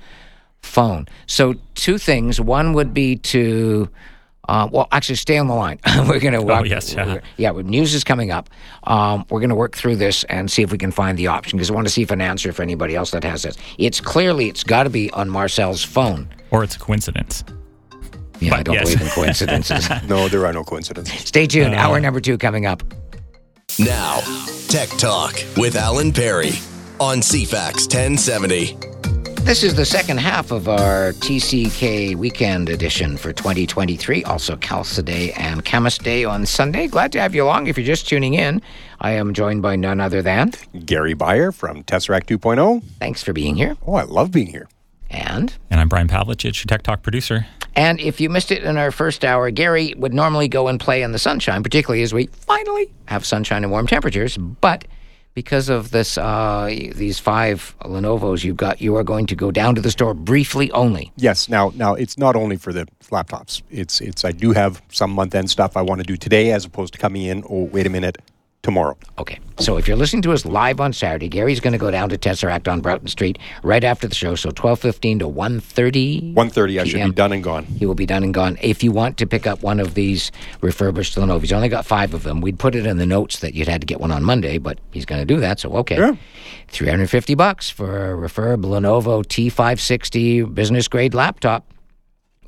phone. So two things. One would be to, uh, well, actually, stay on the line. [LAUGHS] we're going to. Oh, yes, yeah. yeah. News is coming up. Um, we're going to work through this and see if we can find the option because I want to see if an answer for anybody else that has this. It's clearly it's got to be on Marcel's phone. Or it's a coincidence. Yeah, I don't yes. believe in coincidences. [LAUGHS] No, there are no coincidences. Stay tuned. Hour number two coming up. Now, Tech Talk with Alan Perry on CFAX 1070. This is the second half of our TCK weekend edition for 2023. Also, Calca Day and Camas Day on Sunday. Glad to have you along. If you're just tuning in, I am joined by none other than. Gary Beyer from Tesseract 2.0. Thanks for being here. Oh, I love being here. And And I'm Brian Pavlich, your Tech Talk producer. And if you missed it in our first hour, Gary would normally go and play in the sunshine, particularly as we finally have sunshine and warm temperatures. But because of this, uh, these five Lenovo's you've got, you are going to go down to the store briefly only. Yes. Now, now it's not only for the laptops. It's it's. I do have some month end stuff I want to do today, as opposed to coming in. Oh, wait a minute, tomorrow. Okay, so if you're listening to us live on Saturday, Gary's going to go down to Tesseract on Broughton Street right after the show. So 12:15 to 1:30. 1.30, I should be done and gone. He will be done and gone. If you want to pick up one of these refurbished Lenovo, he's only got five of them. We'd put it in the notes that you'd had to get one on Monday, but he's going to do that. So okay, Sure. 350 bucks for a refurb Lenovo T560 business grade laptop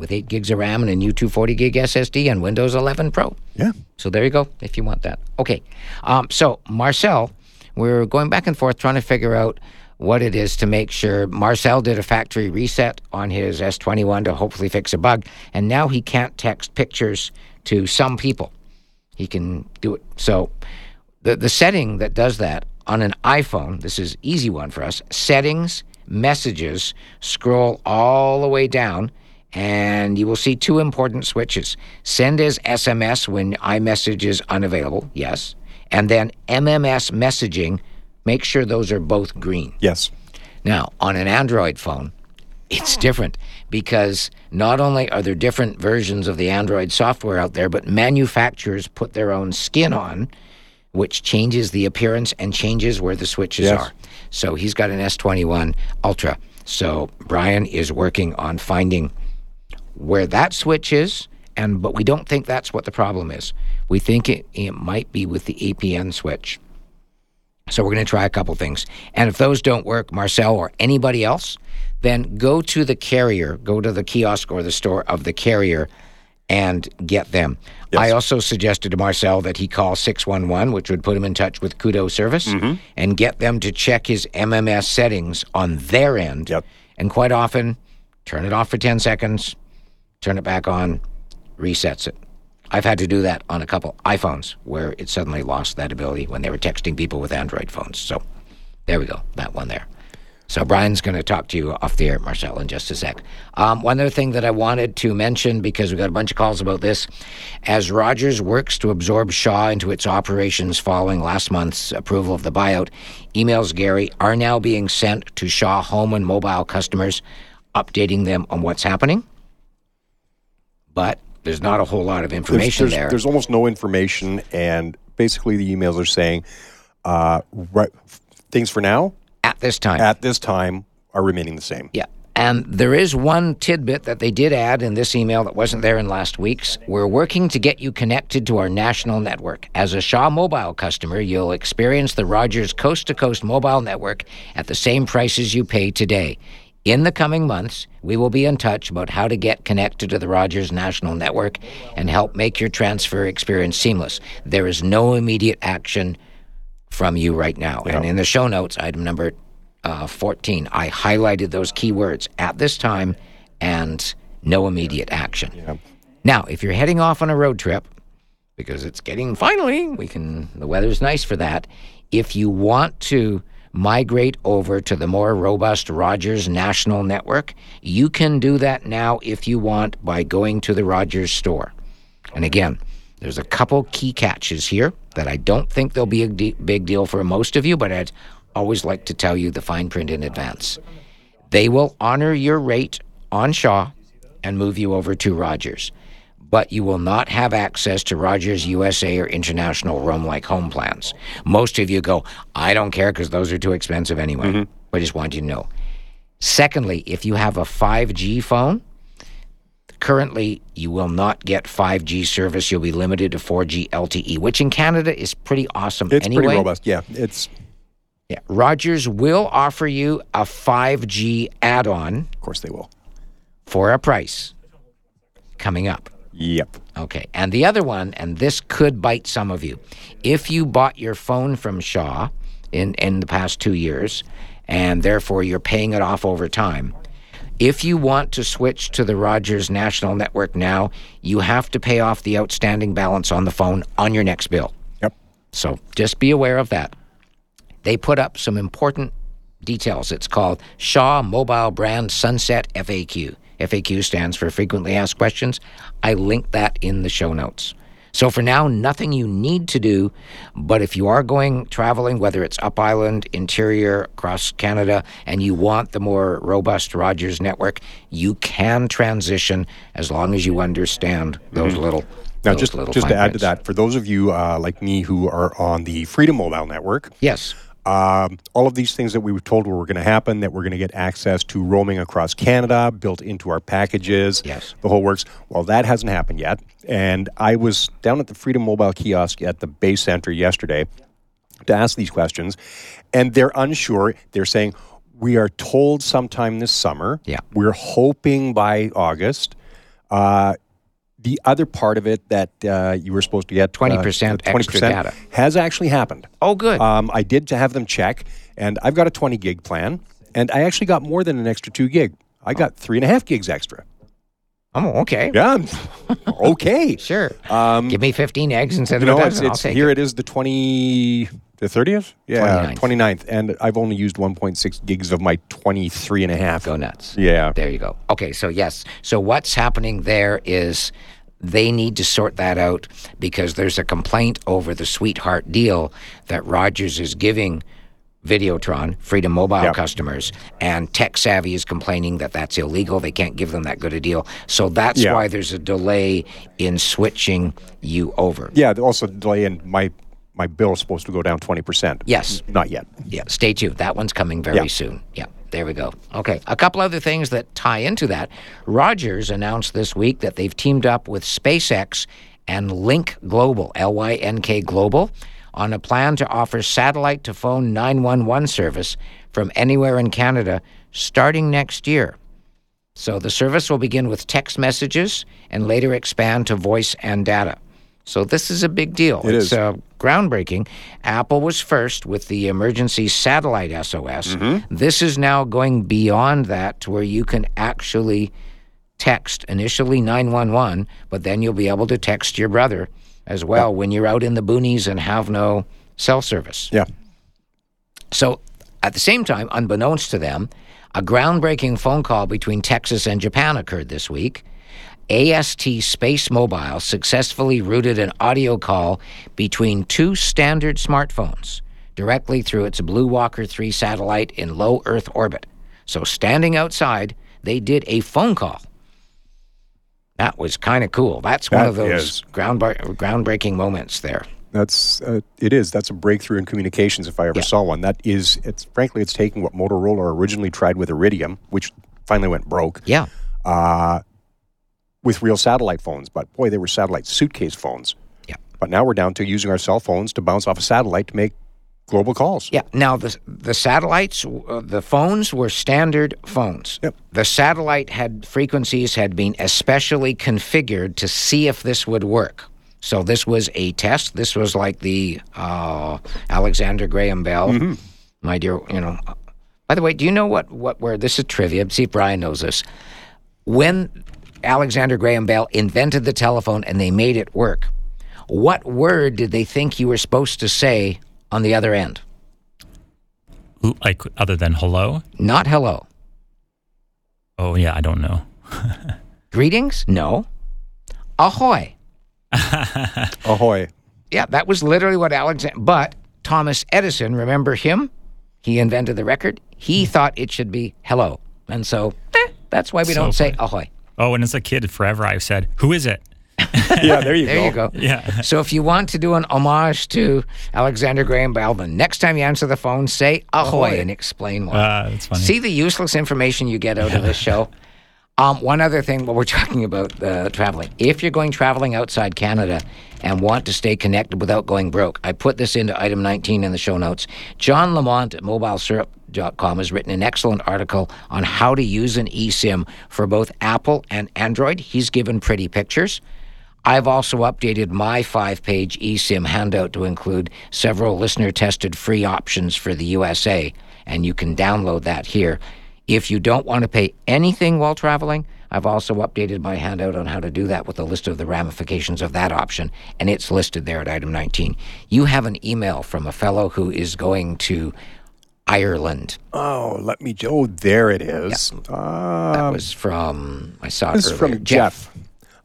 with eight gigs of RAM and a new 240 gig SSD and Windows 11 Pro. Yeah. So there you go, if you want that. Okay. Um, so, Marcel, we're going back and forth trying to figure out what it is to make sure. Marcel did a factory reset on his S21 to hopefully fix a bug, and now he can't text pictures to some people. He can do it. So the, the setting that does that on an iPhone, this is easy one for us, settings, messages, scroll all the way down and you will see two important switches. Send as SMS when iMessage is unavailable, yes. And then MMS messaging, make sure those are both green. Yes. Now, on an Android phone, it's different because not only are there different versions of the Android software out there, but manufacturers put their own skin on, which changes the appearance and changes where the switches Yes. are. So he's got an S21 Ultra. So Brian is working on finding where that switch is, and but we don't think that's what the problem is. We think it, it might be with the APN switch. So we're going to try a couple things. And if those don't work, Marcel or anybody else, then go to the carrier, go to the kiosk or the store of the carrier and get them. I also suggested to Marcel that he call 611, which would put him in touch with Koodo service, mm-hmm. and get them to check his MMS settings on their end. Yep. And quite often, turn it off for 10 seconds, turn it back on, resets it. I've had to do that on a couple iPhones where it suddenly lost that ability when they were texting people with Android phones. So there we go, that one there. So Brian's going to talk to you off the air, Marcel, in just a sec. Um, one other thing that I wanted to mention because we got a bunch of calls about this, as Rogers works to absorb Shaw into its operations following last month's approval of the buyout, emails Gary are now being sent to Shaw home and mobile customers, updating them on what's happening. But there's not a whole lot of There's, information there's, there. there's almost no information, and basically the emails are saying uh, right, things for now at this time. at this time are remaining the same. Yeah. And there is one tidbit that they did add in this email that wasn't there in last week's. We're working to get you connected to our national network. As a Shaw Mobile customer, you'll experience the Rogers coast to coast mobile network at the same prices you pay today. In the coming months, we will be in touch about how to get connected to the Rogers National Network and help make your transfer experience seamless. There is no immediate action from you right now. And in the show notes, item number uh, 14, I highlighted those keywords at this time and no immediate action. Now, if you're heading off on a road trip, because it's getting finally, we can, the weather's nice for that. If you want to migrate over to the more robust Rogers National Network, you can do that now if you want by going to the Rogers store. And again, there's a couple key catches here that I don't think they'll be a de- big deal for most of you, but I'd always like to tell you the fine print in advance. They will honor your rate on Shaw and move you over to Rogers, but you will not have access to Rogers USA or International Roam Like Home plans. Most of you go, I don't care because those are too expensive anyway. Mm-hmm. I just want you to know. Secondly, if you have a 5G phone, currently you will not get 5G service. You'll be limited to 4G LTE, which in Canada is pretty awesome It's anyway. pretty robust. Yeah, it's Yeah. Rogers will offer you a 5G add on of course they will. for a price coming up. Yep. Okay. And the other one, and this could bite some of you. If you bought your phone from Shaw in, in the past two years, and therefore you're paying it off over time, if you want to switch to the Rogers National Network now, you have to pay off the outstanding balance on the phone on your next bill. Yep. So just be aware of that. They put up some important details. It's called Shaw Mobile Brand Sunset FAQ. FAQ stands for Frequently Asked Questions. I link that in the show notes. So for now, nothing you need to do, but if you are going traveling, whether it's up island, interior, across Canada, and you want the more robust Rogers network, you can transition as long as you understand those little. Now, those just little just to add to that, for those of you uh, like me who are on the Freedom Mobile Network, Yes. Um, all of these things that we were told were going to happen, that we're going to get access to roaming across Canada built into our packages, Yes. the whole works. Well, that hasn't happened yet. And I was down at the Freedom Mobile kiosk at the Bay Center yesterday to ask these questions, and they're unsure. They're saying, We are told sometime this summer. Yeah. We're hoping by August. Uh, the other part of it that uh, you were supposed to get 20% extra data. has actually happened. Oh, good. Um, I did to have them check, and I've got a 20 gig plan, and I actually got more than an extra two gig. I got three and a half gigs extra. Oh, okay. Yeah, [LAUGHS] okay. Sure. Um, Give me 15 eggs instead of no, a it's, dozen. It's take here. it. It is the 20, the 30th? Yeah, 29th. 29th. And I've only used 1.6 gigs of my 23 and a half. Go nuts. Yeah. There you go. Okay, so yes. So what's happening there is they need to sort that out because there's a complaint over the sweetheart deal that Rogers is giving Videotron, Freedom Mobile Yep. customers, and TekSavvy is complaining that that's illegal. They can't give them that good a deal. So that's Yeah. why there's a delay in switching you over. Yeah, also delay in my my bill is supposed to go down 20%. Yes. Not yet. Yeah, stay tuned. That one's coming very Yeah. soon. Yeah, there we go. Okay, a couple other things that tie into that. Rogers announced this week that they've teamed up with SpaceX and Lynk Global, L Y N K Global, on a plan to offer satellite to phone 911 service from anywhere in Canada starting next year. So the service will begin with text messages and later expand to voice and data. So this is a big deal. It it's is. Uh, groundbreaking. Apple was first with the emergency satellite SOS. Mm-hmm. This is now going beyond that to where you can actually text initially 911, but then you'll be able to text your brother as well when you're out in the boonies and have no cell service. Yeah. So, at the same time, unbeknownst to them, a groundbreaking phone call between Texas and Japan occurred this week. AST Space Mobile successfully routed an audio call between two standard smartphones directly through its Blue Walker 3 satellite in low Earth orbit. So, standing outside, they did a phone call. That was kind of cool. That's one That of those is. ground, groundbreaking moments there. That's uh, it is. That's a breakthrough in communications if I ever Yeah. saw one. That is it's frankly it's taking what Motorola originally tried with Iridium, which finally went broke, Yeah. uh, with real satellite phones. But boy, they were satellite suitcase phones. Yeah. But now we're down to using our cell phones to bounce off a satellite to make global calls. Yeah. Now the the satellites, uh, the phones were standard phones. Yep. The satellite had frequencies had been especially configured to see if this would work. So this was a test. This was like the uh, Alexander Graham Bell, Mm-hmm. my dear. You know. By the way, do you know what what where this is trivia? See if Brian knows this. When Alexander Graham Bell invented the telephone and they made it work, what word did they think you were supposed to say on the other end? Like other than hello? Not hello. Oh yeah, I don't know. [LAUGHS] Greetings? No. Ahoy. [LAUGHS] Ahoy! Yeah, that was literally what Alexander. But Thomas Edison, remember him? He invented the record. He thought it should be hello. And so eh, that's why we So don't say ahoy. Oh, and as a kid, forever I've said, "Who is it?" [LAUGHS] yeah, there you There go. you go. Yeah. So if you want to do an homage to Alexander Graham Bell, the next time you answer the phone, say ahoy, Ahoy. and explain why. Ah, that's funny. See the useless information you get out of this show. Um, one other thing, while we're talking about uh, traveling, if you're going traveling outside Canada and want to stay connected without going broke, I put this into item 19 in the show notes. John Lamont at mobilesyrup.com has written an excellent article on how to use an eSIM for both Apple and Android. He's given pretty pictures. I've also updated my five page eSIM handout to include several listener tested free options for the USA, and you can download that here. If you don't want to pay anything while traveling, I've also updated my handout on how to do that with a list of the ramifications of that option, and it's listed there at item 19. You have an email from a fellow who is going to Ireland. Oh, let me. Oh, there it is. That Um, was from, I saw it This is from Jeff.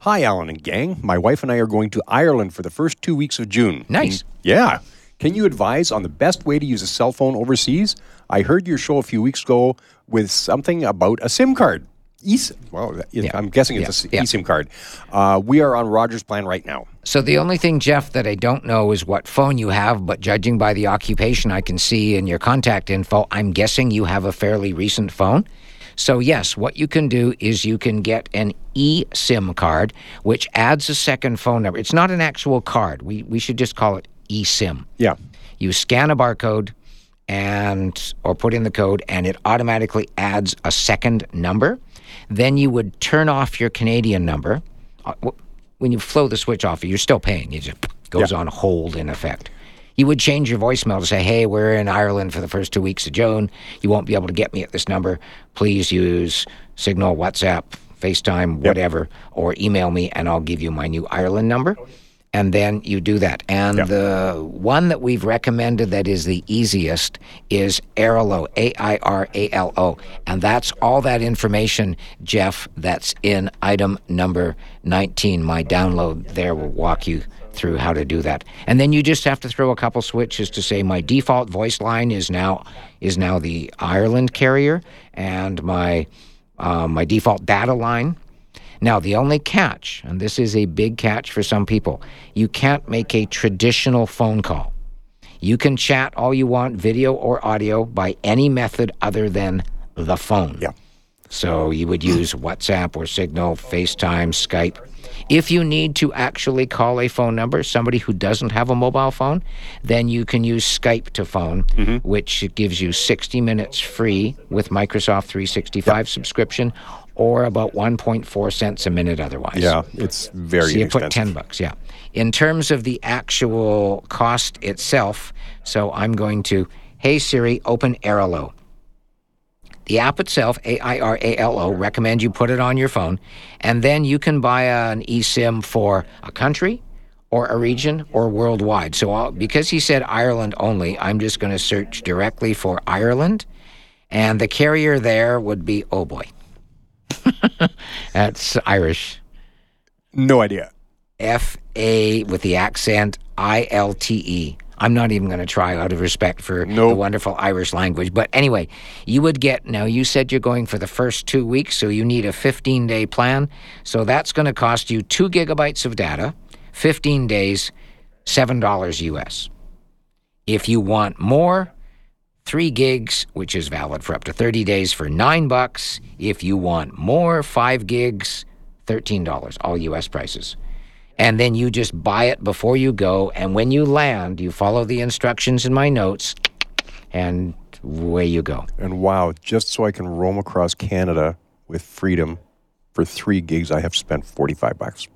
Hi, Alan and gang. My wife and I are going to Ireland for the first two weeks of June. Nice. Yeah. Can you advise on the best way to use a cell phone overseas? I heard your show a few weeks ago with something about a SIM card. eSIM. Well, Yeah. I'm guessing it's Yeah. a Yeah. eSIM card. Uh, we are on Rogers' plan right now. So the only thing, Jeff, that I don't know is what phone you have, but judging by the occupation I can see in your contact info, I'm guessing you have a fairly recent phone. So yes, what you can do is you can get an eSIM card, which adds a second phone number. It's not an actual card. We we should just call it eSIM. Yeah. You scan a barcode and or put in the code and it automatically adds a second number. Then you would turn off your Canadian number. Uh, when you flow the switch off, you're still paying. It just goes Yeah. on hold in effect. You would change your voicemail to say, "Hey, we're in Ireland for the first two weeks of June. You won't be able to get me at this number. Please use Signal, WhatsApp, FaceTime, whatever, or email me, and I'll give you my new Ireland number." Oh, And then you do that. And the one that we've recommended that is the easiest is Airalo, A I R A L O. And that's all that information, Jeff, that's in item number 19. My download there will walk you through how to do that. And then you just have to throw a couple switches to say my default voice line is now is now the Ireland carrier and my uh, my default data line now, the only catch, and this is a big catch for some people, you can't make a traditional phone call. You can chat all you want, video or audio, by any method other than the phone. Yeah. So you would use WhatsApp or Signal, FaceTime, Skype. If you need to actually call a phone number, somebody who doesn't have a mobile phone, then you can use Skype to phone, mm-hmm. which gives you 60 minutes free with Microsoft 365 subscription or about 1.4 cents a minute otherwise. Yeah, it's very So you put 10 bucks, yeah. In terms of the actual cost itself, so I'm going to, hey Siri, open Airalo. The app itself, A I R A L O, recommend you put it on your phone, and then you can buy an eSIM for a country or a region or worldwide. So I'll, because he said Ireland only, I'm just going to search directly for Ireland, and the carrier there would be, oh boy, [LAUGHS] that's Irish. No idea. F A with the accent I L T E. I'm not even going to try out of respect for the wonderful Irish language. But anyway, you would get now, you said you're going for the first two weeks, so you need a 15 day plan. So that's going to cost you two gigabytes of data, 15 days, $7 US. If you want more, three gigs, which is valid for up to 30 days for nine bucks. If you want more, five gigs, $13, all US prices. And then you just buy it before you go. And when you land, you follow the instructions in my notes, and away you go. And wow, just so I can roam across Canada with freedom for three gigs, I have spent 45 bucks.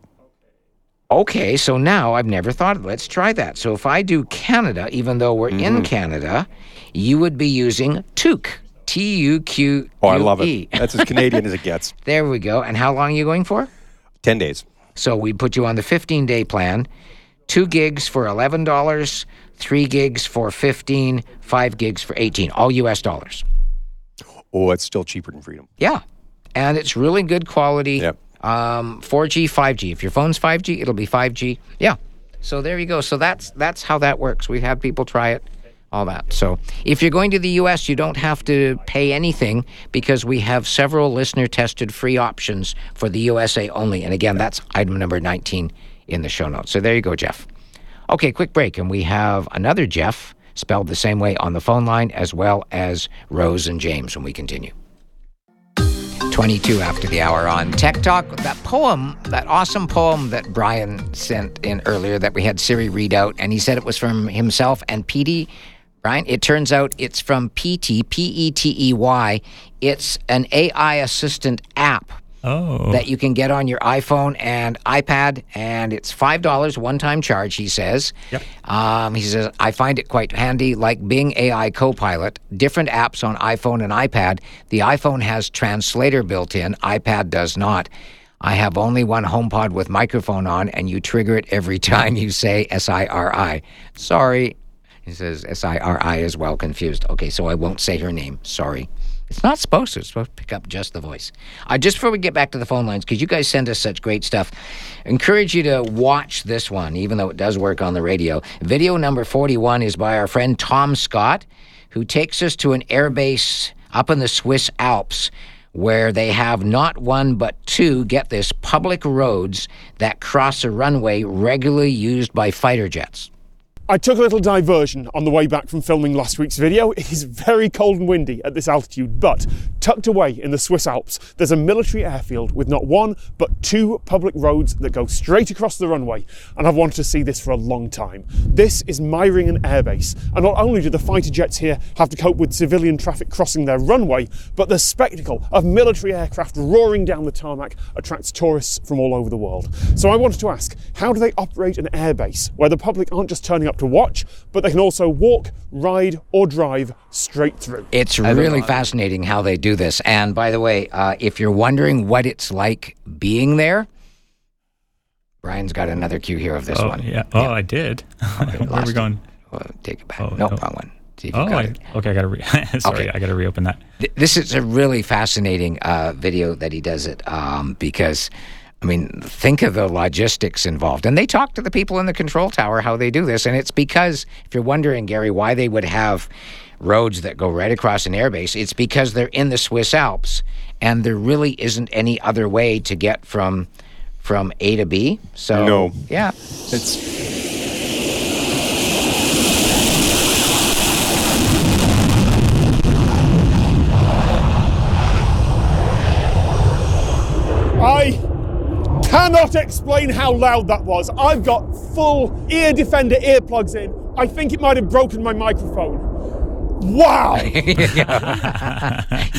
Okay, so now I've never thought of Let's try that. So if I do Canada, even though we're in mm-hmm. Canada, you would be using TUQ. T U Q. Oh, I love it. That's as Canadian as it gets. [LAUGHS] There we go. And how long are you going for? 10 days. So we put you on the 15 day plan. Two gigs for $11, three gigs for 15, five gigs for 18, all US dollars. Oh, it's still cheaper than freedom. Yeah. And it's really good quality. Yep. Um, 4G, 5G. If your phone's 5G, it'll be 5G. Yeah. So there you go. So that's that's how that works. We've had people try it, all that. So if you're going to the US, you don't have to pay anything because we have several listener tested free options for the USA only. And again, that's item number 19 in the show notes. So there you go, Jeff. Okay, quick break. And we have another Jeff spelled the same way on the phone line as well as Rose and James when we continue. 22 after the hour on Tech Talk. That poem, that awesome poem that Brian sent in earlier that we had Siri read out, and he said it was from himself and Petey. Brian, it turns out it's from PT, P E T E Y. It's an AI assistant app Oh. that you can get on your iPhone and iPad, and it's five dollars one time charge. He says. Yep. Um, he says I find it quite handy, like Bing AI Copilot. Different apps on iPhone and iPad. The iPhone has translator built in. iPad does not. I have only one HomePod with microphone on, and you trigger it every [LAUGHS] time you say S I R I. Sorry. He says S I R I as well, confused. Okay, so I won't say her name. Sorry. It's not supposed to. It's supposed to pick up just the voice. Uh, just before we get back to the phone lines, because you guys send us such great stuff, encourage you to watch this one, even though it does work on the radio. Video number 41 is by our friend Tom Scott, who takes us to an airbase up in the Swiss Alps where they have not one but two, get this, public roads that cross a runway regularly used by fighter jets. I took a little diversion on the way back from filming last week's video. It is very cold and windy at this altitude, but tucked away in the Swiss Alps, there's a military airfield with not one, but two public roads that go straight across the runway, and I've wanted to see this for a long time. This is Meiringen Air Base, and not only do the fighter jets here have to cope with civilian traffic crossing their runway, but the spectacle of military aircraft roaring down the tarmac attracts tourists from all over the world. So I wanted to ask, how do they operate an airbase where the public aren't just turning up to watch, but they can also walk, ride, or drive straight through. It's really fascinating how they do this. And by the way, uh, if you're wondering what it's like being there, Brian's got another cue here of this oh, one. Yeah. Oh, I did. [LAUGHS] Okay, Where are we going? Well, take it back. Oh, no, no. wrong one. See if Oh, got I, okay. I got to re- [LAUGHS] sorry. Okay. I got to reopen that. This is a really fascinating uh, video that he does it um, because, I mean, think of the logistics involved. And they talk to the people in the control tower how they do this. And it's because, if you're wondering, Gary, why they would have roads that go right across an airbase, it's because they're in the Swiss Alps and there really isn't any other way to get from from A to B. So, No. yeah. It's I cannot explain how loud that was. I've got full ear defender earplugs in. I think it might have broken my microphone. Wow! [LAUGHS] you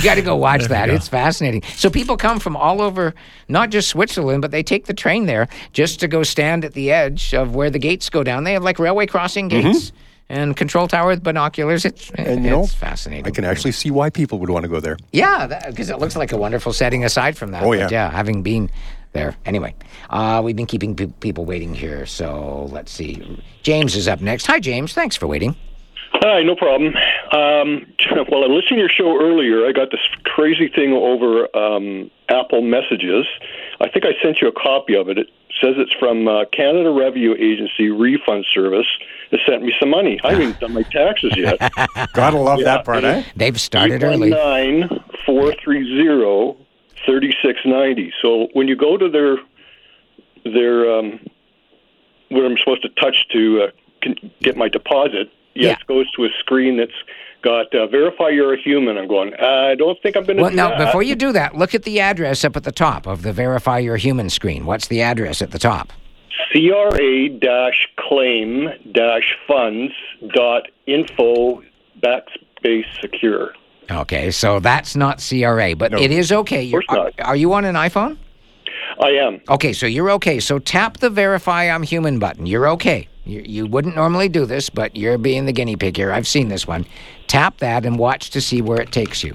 got to go watch that. It's fascinating. So people come from all over, not just Switzerland, but they take the train there just to go stand at the edge of where the gates go down. They have like railway crossing gates and control tower with binoculars. It's, Mm-hmm. and you know, it's fascinating. I can actually see why people would want to go there. Yeah, because it looks like a wonderful setting aside from that. Oh, But yeah. yeah, having been there. Anyway, uh, we've been keeping pe- people waiting here. So let's see. James is up next. Hi, James. Thanks for waiting. Hi, no problem. Um, [LAUGHS] well, I listened to your show earlier. I got this crazy thing over um, Apple Messages. I think I sent you a copy of it. It says it's from uh, Canada Revenue Agency Refund Service. It sent me some money. I haven't done my taxes yet. [LAUGHS] Gotta love that part, eh? They've started early. Nine four three zero thirty six ninety. So when you go to their their um, where I'm supposed to touch to uh, get my deposit, yes, goes to a screen that's got uh, verify you're a human. I'm going. I don't think I'm going to. Well, now, that. before you do that, look at the address up at the top of the Verify Your Human screen. What's the address at the top? CRA dash claim dash funds dot info backspace secure. Okay, so that's not CRA, but it is okay. You're, are, are you on an iPhone? I am. Okay, so you're okay. So tap the Verify I'm Human button. You're okay. You, you wouldn't normally do this, but you're being the guinea pig here. I've seen this one. Tap that and watch to see where it takes you.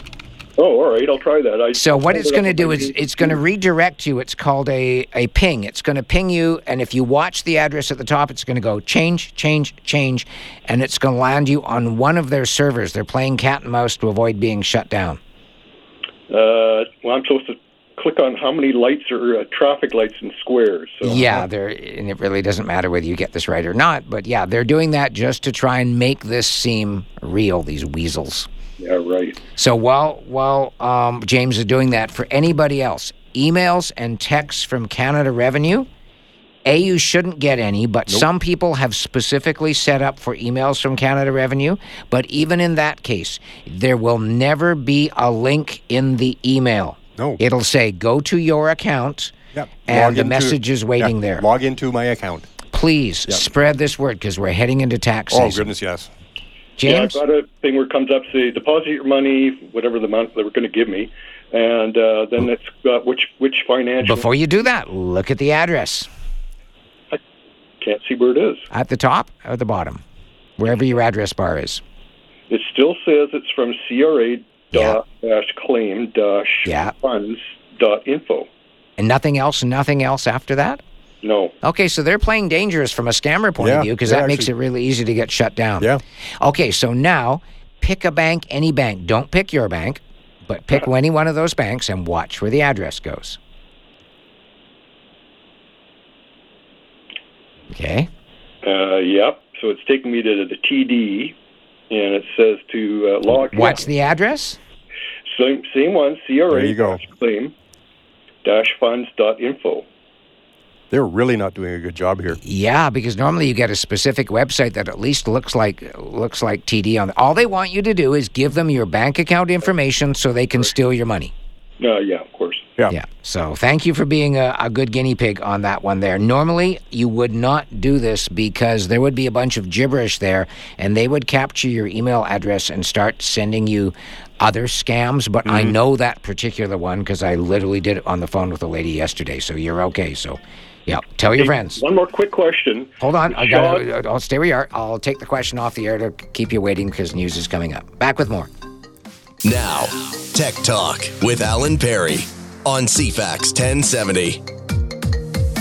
Oh, all right. I'll try that. I So what it's going to do is it's going to redirect you. It's called a, a ping. It's going to ping you, and if you watch the address at the top, it's going to go change, change, change, and it's going to land you on one of their servers. They're playing cat and mouse to avoid being shut down. Uh, well, I'm supposed to click on how many lights are uh, traffic lights in squares. So Yeah, they're, and it really doesn't matter whether you get this right or not. But yeah, they're doing that just to try and make this seem real. These weasels. Yeah, right. So while while um, James is doing that, for anybody else, emails and texts from Canada Revenue, a you shouldn't get any, but some people have specifically set up for emails from Canada Revenue. But even in that case, there will never be a link in the email. No, it'll say go to your account, Yep. and Log the message is waiting yeah, there. Log into my account. Please Yep. spread this word because we're heading into tax Oh season. goodness, yes. James? Yeah, I've got a thing where it comes up, say deposit your money, whatever the amount they were going to give me, and uh, then it's got which which financial. Before you do that, look at the address I Can't see where it is. at the top or the bottom, wherever your address bar is. It still says it's from CRA dot dash claim dash Yeah. funds dot info. And nothing else, nothing else after that? No. Okay, so they're playing dangerous from a scammer point Yeah, of view because that makes it really easy to get shut down. Yeah. Okay, so now pick a bank, any bank. Don't pick your bank, but pick [LAUGHS] any one of those banks and watch where the address goes. Okay. Uh, yep. So it's taking me to the TD, and it says to uh, log. What's the address? Same same one. CRA There you go. claim dash funds dot info. They're really not doing a good job here. Yeah, because normally you get a specific website that at least looks like looks like TD on. All they want you to do is give them your bank account information so they can steal your money. Uh, yeah, of course. Yeah. Yeah. So thank you for being a, a good guinea pig on that one there. Normally, you would not do this because there would be a bunch of gibberish there and they would capture your email address and start sending you other scams. But I know that particular one because I literally did it on the phone with a lady yesterday. So you're okay. So, yeah, tell your Hey, friends. One more quick question. Hold on. I got. Uh, I'll stay where you are. I'll take the question off the air to keep you waiting because news is coming up. Back with more. Now, Tech Talk with Alan Perry on CFAX 1070.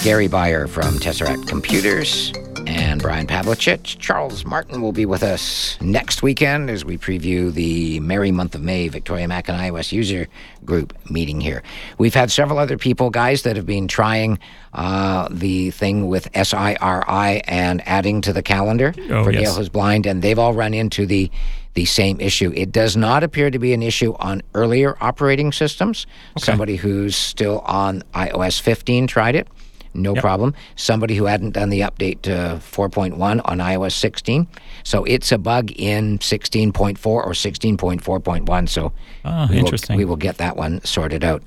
Gary Beyer from Tesseract Computers and Brian Pavlicek. Charles Martin will be with us next weekend as we preview the merry month of May Victoria Mac and iOS user group meeting here. We've had several other people, guys, that have been trying uh, the thing with SIRI and adding to the calendar Oh, for yes. Dale Who's Blind, and they've all run into the the same issue. It does not appear to be an issue on earlier operating systems. Somebody who's still on iOS 15 tried it. No problem. Somebody who hadn't done the update to 4.1 on iOS 16. So it's a bug in 16.4 or 16.4.1. So Ah, we, will, interesting. we will get that one sorted out.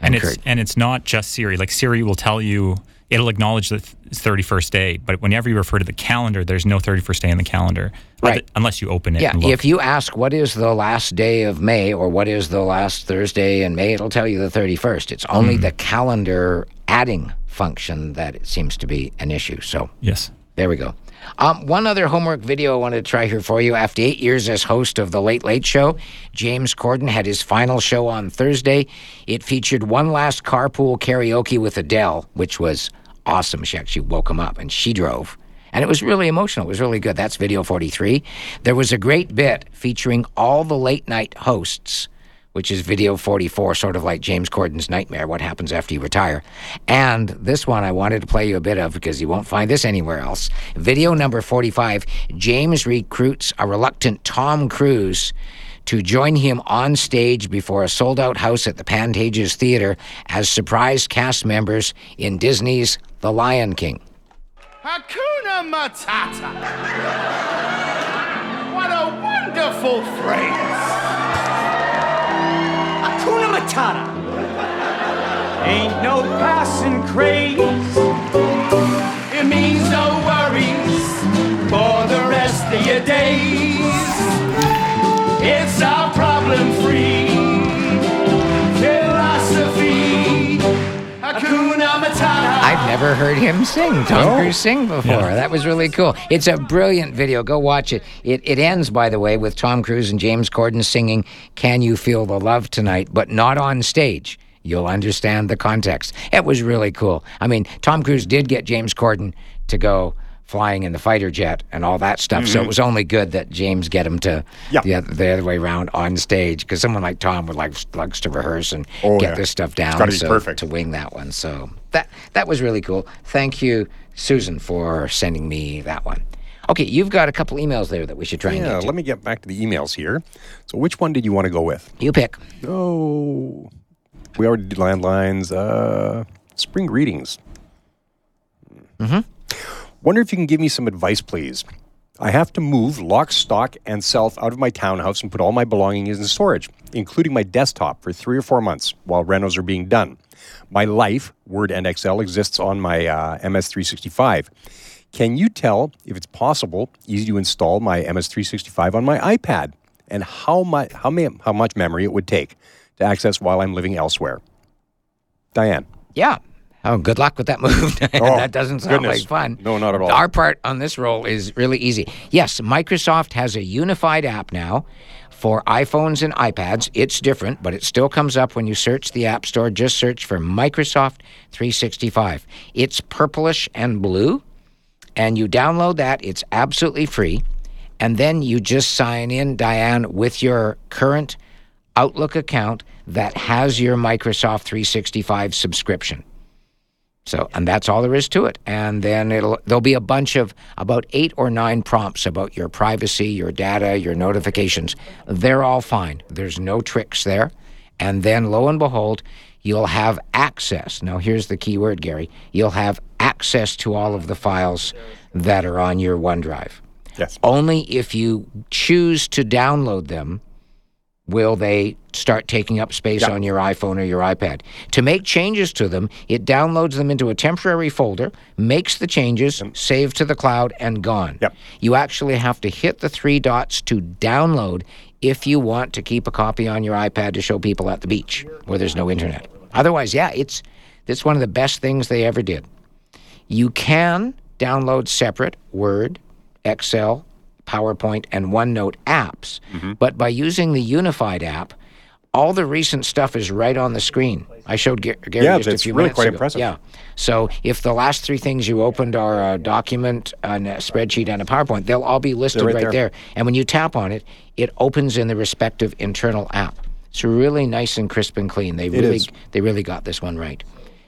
and it's Kurt. and it's not just Siri. Like Siri will tell you it'll acknowledge the thirty first day, but whenever you refer to the calendar, there's no thirty first day in the calendar, Right. Unless you open it. Yeah, if you ask what is the last day of May or what is the last Thursday in May, it'll tell you the 31st. It's only Hmm. the calendar adding function that it seems to be an issue. So yes, there we go. Um, one other homework video I wanted to try here for you. After eight years as host of The Late Late Show, James Corden had his final show on Thursday. It featured one last carpool karaoke with Adele, which was awesome. She actually woke him up and she drove. And it was really emotional. It was really good. That's video 43. There was a great bit featuring all the late night hosts which is video 44, sort of like James Corden's Nightmare, what happens after you retire. And this one I wanted to play you a bit of because you won't find this anywhere else. Video number 45 James recruits a reluctant Tom Cruise to join him on stage before a sold out house at the Pantages Theater as surprise cast members in Disney's The Lion King. Hakuna Matata. [LAUGHS] What a wonderful phrase. Hakuna Matata. Ain't no passing craze. It means no worries for the rest of your days. It's our problem free never heard him sing, Tom No. Cruise sing before. Yeah. That was really cool. It's a brilliant video. Go watch it. It it ends, by the way, with Tom Cruise and James Corden singing "Can You Feel the Love Tonight," but not on stage. You'll understand the context. It was really cool. I mean, Tom Cruise did get James Corden to go flying in the fighter jet and all that stuff. So it was only good that James get him to Mm-hmm. Yeah. the, other, the other way around on stage because someone like Tom would like likes to rehearse and Oh, get yeah. this stuff down. so perfect. to wing that one. So that that was really cool. Thank you, Susan, for sending me that one. Okay, you've got a couple emails there that we should try and Yeah, get to. let me get back to the emails here. So, which one did you want to go with? you pick. Oh, we already did landlines. Uh, spring greetings. Mm-hmm. Wonder if you can give me some advice, please. I have to move lock, stock, and self out of my townhouse and put all my belongings in storage, including my desktop, for three or four months while renos are being done. My life, Word and Excel, exists on my uh, MS365. Can you tell if it's possible, easy to install my MS365 on my iPad, and how much how, ma- how much memory it would take to access while I'm living elsewhere? Diane. Yeah. Oh, good luck with that [LAUGHS] move. [LAUGHS] Oh, that doesn't sound goodness. like fun. No, not at all. Our part on this role is really easy. Yes, Microsoft has a unified app now for iPhones and iPads. It's different, but it still comes up when you search the App Store. Just search for Microsoft 365. It's purplish and blue, and you download that. It's absolutely free. And then you just sign in, Diane, with your current Outlook account that has your Microsoft 365 subscription. So, and that's all there is to it. And then it'll there'll be a bunch of about eight or nine prompts about your privacy, your data, your notifications. They're all fine. There's no tricks there. And then lo and behold, you'll have access. Now, here's the key word, Gary. You'll have access to all of the files that are on your OneDrive. Yes. Only if you choose to download them will they start taking up space Yeah. on your iPhone or your iPad. To make changes to them, it downloads them into a temporary folder, makes the changes, save to the cloud, and gone. Yep. You actually have to hit the three dots to download if you want to keep a copy on your iPad to show people at the beach where there's no internet. Otherwise, yeah, it's it's one of the best things they ever did. You can download separate Word, Excel, PowerPoint, and OneNote apps, mm-hmm. but by using the unified app, all the recent stuff is right on the screen. I showed Ga- Gary Yeah, just a few really minutes quite ago. impressive. Yeah. So if the last three things you opened are a document, a spreadsheet, and a PowerPoint, they'll all be listed right right, there. there. And when you tap on it, it opens in the respective internal app. It's really nice and crisp and clean. They really they really got this one right.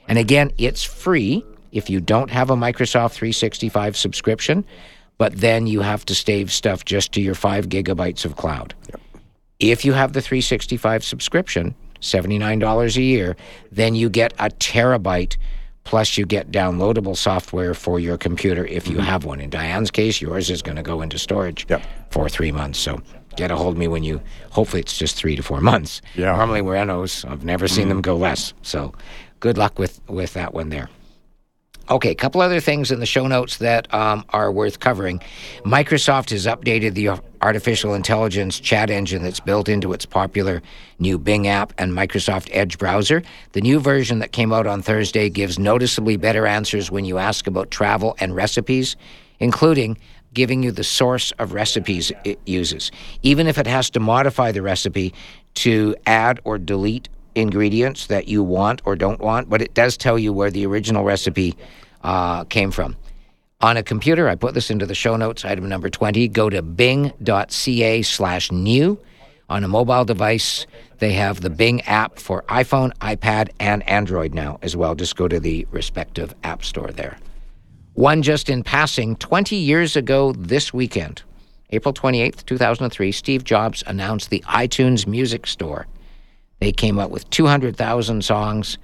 And again, it's free if you don't have a Microsoft 365 subscription, but then you have to save stuff just to your five gigabytes of cloud. If you have the 365 subscription, $79 a year, then you get a terabyte plus you get downloadable software for your computer if you mm-hmm. have one. In Diane's case, yours is going to go into storage Yep. for three months. So get a hold of me when you, hopefully it's just three to four months. Yeah. Normally we're NOs. I've never seen mm-hmm. them go less. So good luck with, with that one there. Okay, a couple other things in the show notes that um, are worth covering. Microsoft has updated the artificial intelligence chat engine that's built into its popular new Bing app and Microsoft Edge browser. The new version that came out on Thursday gives noticeably better answers when you ask about travel and recipes, including giving you the source of recipes it uses, even if it has to modify the recipe to add or delete ingredients that you want or don't want, but it does tell you where the original recipe uh, came from. On a computer, I put this into the show notes, item number 20. Go to bing.ca slash new. On a mobile device, they have the Bing app for iPhone, iPad, and Android now as well. Just go to the respective app store there. One just in passing, 20 years ago this weekend, April 28th, 2003, Steve Jobs announced the iTunes Music Store. They came up with 200,000 songs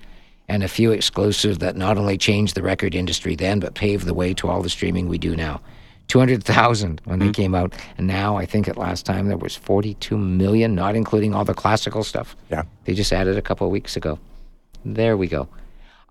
and a few exclusives that not only changed the record industry then, but paved the way to all the streaming we do now. 200,000 when they came out. And now I think at last time there was 42 million, not including all the classical stuff. Yeah. They just added a couple of weeks ago. There we go.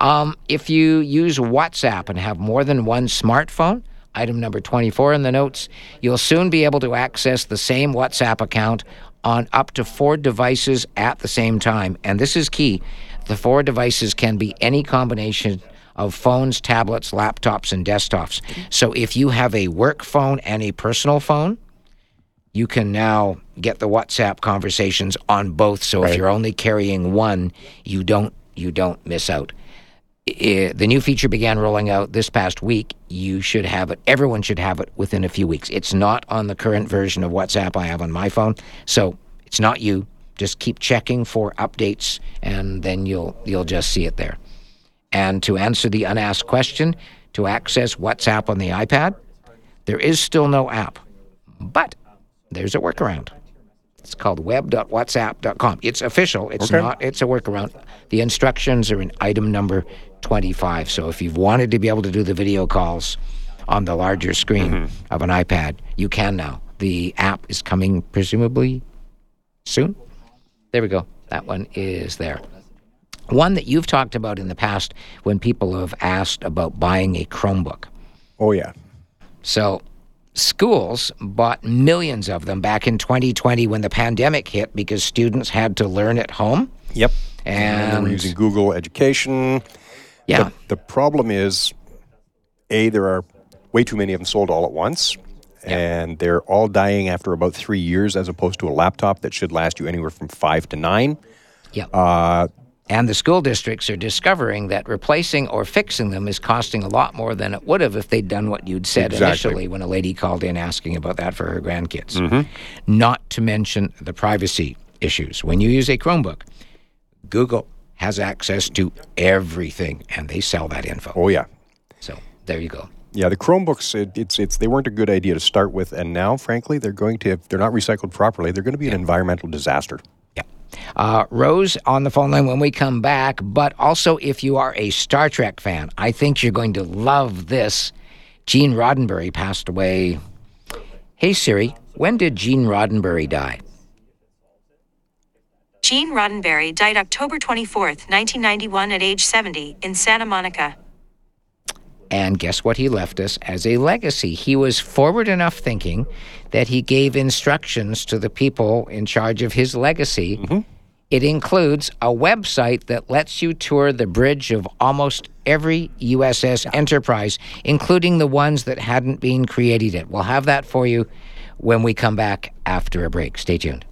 Um, if you use WhatsApp and have more than one smartphone, item number 24 in the notes, you'll soon be able to access the same WhatsApp account on up to four devices at the same time. And this is key. The four devices can be any combination of phones, tablets, laptops, and desktops. So if you have a work phone and a personal phone, you can now get the WhatsApp conversations on both. So if you're only carrying one, you don't you don't miss out. I- the new feature began rolling out this past week. You should have it. Everyone should have it within a few weeks. It's not on the current version of WhatsApp I have on my phone, so it's not you. Just keep checking for updates, and then you'll you'll just see it there. And to answer the unasked question, to access WhatsApp on the iPad, there is still no app, but there's a workaround. It's called web.whatsapp.com. It's official. It's Okay. not. It's a workaround. The instructions are in item number 25. So if you've wanted to be able to do the video calls on the larger screen mm-hmm. of an iPad, you can now. The app is coming presumably soon. There we go. That one is there. One that you've talked about in the past when people have asked about buying a Chromebook. Oh, yeah. So, schools bought millions of them back in 2020 when the pandemic hit because students had to learn at home. Yep. they And were using Google Education. Yeah. The, the problem is, A, there are way too many of them sold all at once. And they're all dying after about three years, as opposed to a laptop that should last you anywhere from five to nine. Yeah. Uh, and the school districts are discovering that replacing or fixing them is costing a lot more than it would have if they'd done what you'd said Exactly. initially when a lady called in asking about that for her grandkids. Mhm. Not to mention the privacy issues. When you use a Chromebook, Google has access to everything and they sell that info. Oh, yeah. So there you go. Yeah, the Chromebooks, it, it's it's they weren't a good idea to start with, and now, frankly, they're going to if they're not recycled properly, they're going to be an environmental disaster. Uh, Rose on the phone line when we come back. But also, if you are a Star Trek fan, I think you're going to love this. Gene Roddenberry passed away. Hey Siri, when did Gene Roddenberry die? Gene Roddenberry died October 24th, 1991, at age 70 in Santa Monica. And guess what he left us as a legacy? He was forward enough thinking that he gave instructions to the people in charge of his legacy. Mm-hmm. It includes a website that lets you tour the bridge of almost every USS Enterprise, including the ones that hadn't been created yet. We'll have that for you when we come back after a break. Stay tuned.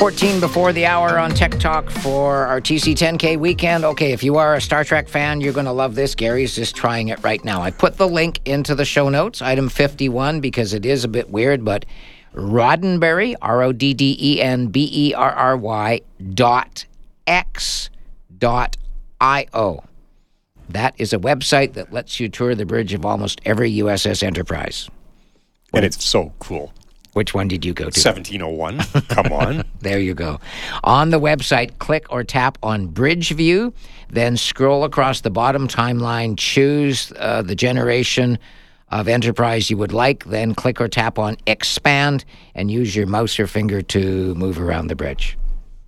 14 before the hour on Tech Talk for our TC 10K weekend. Okay, if you are a Star Trek fan, you're going to love this. Gary's just trying it right now. I put the link into the show notes, item 51, because it is a bit weird, but Roddenberry, R O D D E N B E R R Y dot X dot I O. That is a website that lets you tour the bridge of almost every USS Enterprise. And it's so cool. Which one did you go to? 1701. Come on. [LAUGHS] there you go. On the website, click or tap on Bridge View, then scroll across the bottom timeline, choose uh, the generation of enterprise you would like, then click or tap on Expand and use your mouse or finger to move around the bridge.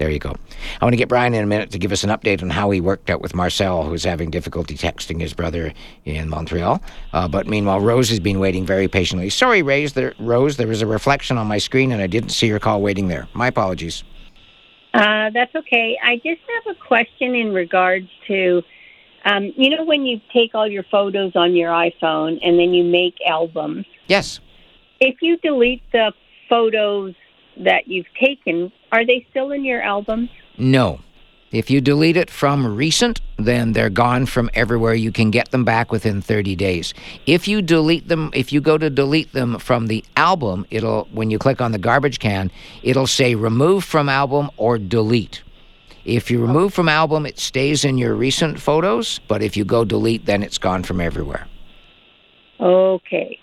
There you go. I want to get Brian in a minute to give us an update on how he worked out with Marcel, who's having difficulty texting his brother in Montreal. Uh, but meanwhile, Rose has been waiting very patiently. Sorry, Rose there, Rose, there was a reflection on my screen and I didn't see your call waiting there. My apologies. Uh, that's okay. I just have a question in regards to, um, you know, when you take all your photos on your iPhone and then you make albums. Yes. If you delete the photos that you've taken, are they still in your albums? No. If you delete it from recent, then they're gone from everywhere. You can get them back within 30 days. If you delete them, if you go to delete them from the album, it'll when you click on the garbage can, it'll say remove from album or delete. If you remove from album, it stays in your recent photos, but if you go delete, then it's gone from everywhere. Okay.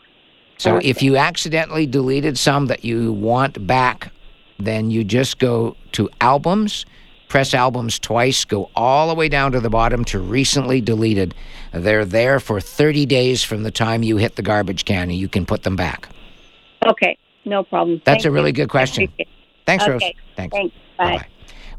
So if you accidentally deleted some that you want back, then you just go to albums, press albums twice, go all the way down to the bottom to recently deleted. They're there for 30 days from the time you hit the garbage can and you can put them back. Okay, no problem. That's Thank a really you. good question. Thanks, okay. Rose. Thanks. Thanks. Bye. Bye-bye.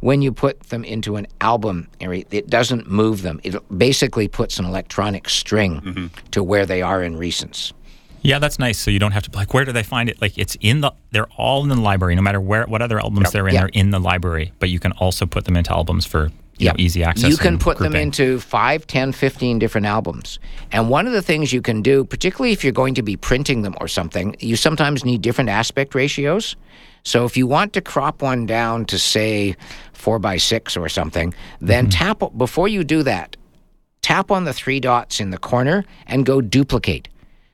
When you put them into an album, Ari, it doesn't move them. It basically puts an electronic string mm-hmm. to where they are in recents. Yeah, that's nice. So you don't have to like, where do they find it? Like, it's in the. They're all in the library, no matter where what other albums they're in. Yeah. They're in the library, but you can also put them into albums for you know, easy access. You can put them into 5, 10, 15 different albums. And one of the things you can do, particularly if you're going to be printing them or something, you sometimes need different aspect ratios. So if you want to crop one down to, say, 4 by 6 or something, then Mm-hmm. tap, before you do that, tap on the three dots in the corner and go duplicate.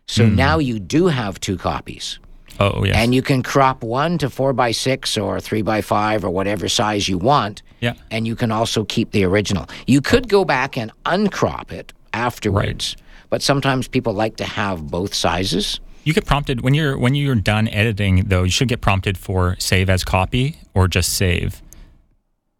So now you do have two copies. Mm. Oh, yes. And you can crop one to four by six or three by five or whatever size you want. Yeah. And you can also keep the original. You could go back and uncrop it afterwards, but sometimes people like to have both sizes. You get prompted when you're when you're done editing, though. You should get prompted for save as copy or just save,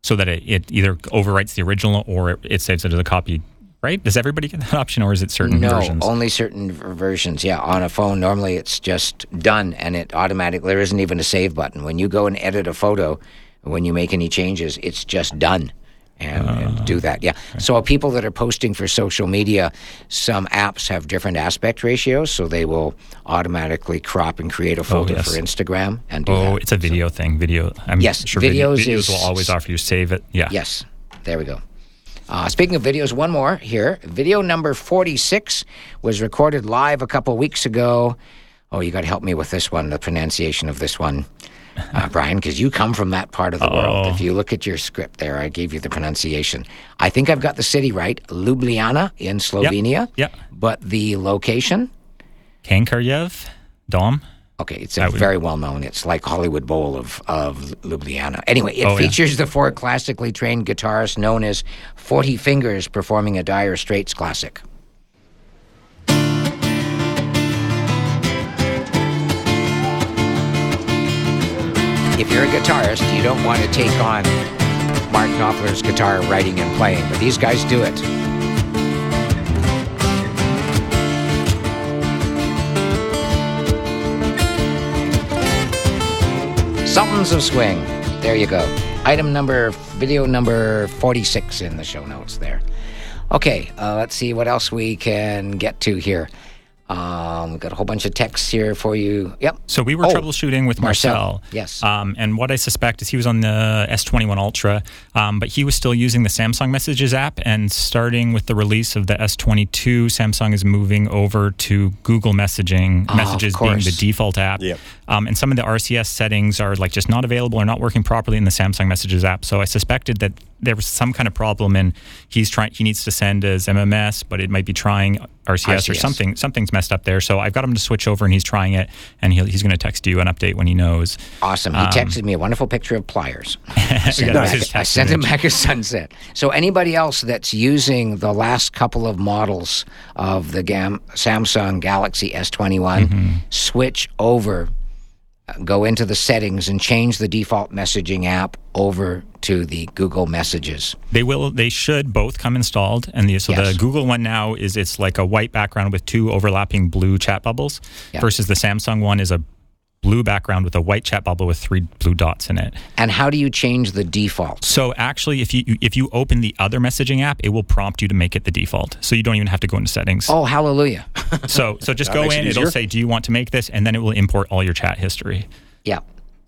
so that it, it either overwrites the original or it, it saves it as a copy. Right? Does everybody get that [LAUGHS] option, or is it certain no, versions? only certain versions. Yeah, on a phone, normally it's just done and it automatically, there isn't even a save button. When you go and edit a photo, when you make any changes, it's just done. And, and Ah. do that, yeah. So people that are posting for social media, some apps have different aspect ratios, so they will automatically crop and create a folder yes. for Instagram and do oh, that. it's a video thing. Video. I'm Yes, sure videos videos is- will always offer you save it. Yeah. Yes, there we go. Uh, speaking of videos, one more here. Video number 46 was recorded live a couple weeks ago. Oh, you got to help me with this one, the pronunciation of this one, uh, [LAUGHS] Brian, because you come from that part of the world. Oh. If you look at your script there, I gave you the pronunciation. I think I've got the city right Ljubljana in Slovenia. Yeah. But the location? Cankarjev, Dom. Okay, it's a would- very well known. It's like Hollywood Bowl of, of Ljubljana. Anyway, it Oh, yeah. features the four classically trained guitarists known as 40 Fingers performing a Dire Straits classic. If you're a guitarist, you don't want to take on Mark Knopfler's guitar writing and playing, but these guys do it. Sultans of Swing. There you go. Item number, video number 46 in the show notes there. Okay, uh, let's see what else we can get to here. Um, we've got a whole bunch of texts here for you. Yep. So we were Oh, troubleshooting with Marcel. Marcel, yes. Um, and what I suspect is he was on the S21 Ultra, um, but he was still using the Samsung Messages app. And starting with the release of the S22, Samsung is moving over to Google Messaging, Oh, Messages being the default app. Yep. Um, and some of the RCS settings are like just not available or not working properly in the Samsung Messages app. So I suspected that there was some kind of problem, and he's trying. He needs to send as MMS, but it might be trying RCS, or something. Something's messed up there. So I've got him to switch over, and he's trying it, and he'll, he's going to text you an update when he knows. Awesome. He Um, texted me a wonderful picture of pliers. [LAUGHS] I sent, him back, I sent him back a sunset. So anybody else that's using the last couple of models of the Gam- Samsung Galaxy S21, Mm-hmm. switch over, go into the settings and change the default messaging app over to the Google Messages. They will. They should both come installed. And the, so Yes. the Google one now is it's like a white background with two overlapping blue chat bubbles, Yeah. versus the Samsung one is a blue background with a white chat bubble with three blue dots in it. And how do you change the default? So actually, if you if you open the other messaging app, it will prompt you to make it the default. So you don't even have to go into settings. Oh, hallelujah. [LAUGHS] So so just go makes it in. It'll say, "Do you want to make this?" And then it will import all your chat history. yeah.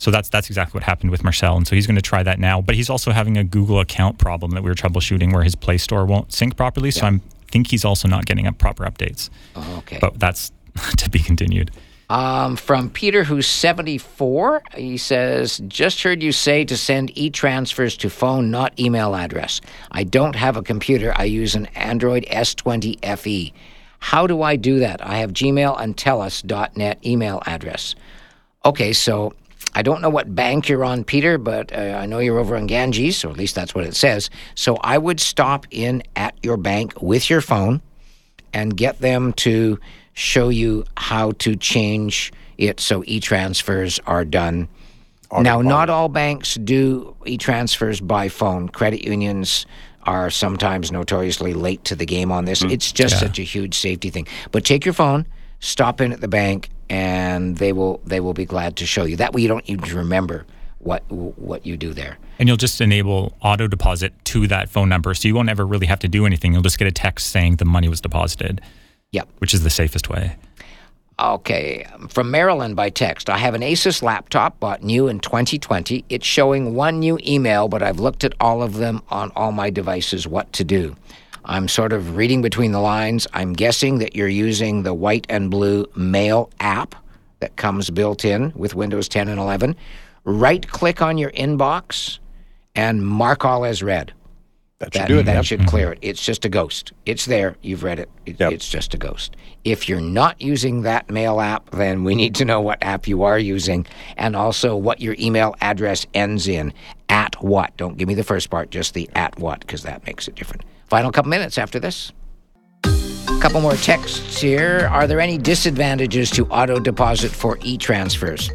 So that's that's exactly what happened with Marcel, and so he's going to try that now. But he's also having a Google account problem that we were troubleshooting, where his Play Store won't sync properly. So I'm think he's also not getting up proper updates. Oh, okay. But that's [LAUGHS] to be continued. Um, from Peter, who's 74, he says, Just heard you say to send e transfers to phone, not email address. I don't have a computer. I use an Android S20 FE. How do I do that? I have Gmail and TELUS.net email address. Okay, so I don't know what bank you're on, Peter, but uh, I know you're over in Ganges, or at least that's what it says. So I would stop in at your bank with your phone and get them to show you how to change it so e-transfers are done. now, not all banks do e-transfers by phone. Credit unions are sometimes notoriously late to the game on this. It's just such a huge safety thing. But take your phone, stop in at the bank, and they will they will be glad to show you. That way, you don't even remember what what you do there. And you'll just enable auto deposit to that phone number, so you won't ever really have to do anything. You'll just get a text saying the money was deposited. Yep. Which is the safest way. Okay, from Maryland by text. I have an Asus laptop bought new in 2020. It's showing one new email, but I've looked at all of them on all my devices. What to do? I'm sort of reading between the lines. I'm guessing that you're using the white and blue Mail app that comes built in with Windows 10 and 11. Right click on your inbox and mark all as read. That should That, do it. that yep. should clear it. It's just a ghost. It's there. You've read it. It- Yep. It's just a ghost. If you're not using that mail app, then we need to know what app you are using and also what your email address ends in. At what? Don't give me the first part, just the at what, because that makes it different. Final couple minutes after this. A Couple more texts here. Are there any disadvantages to auto deposit for e transfers?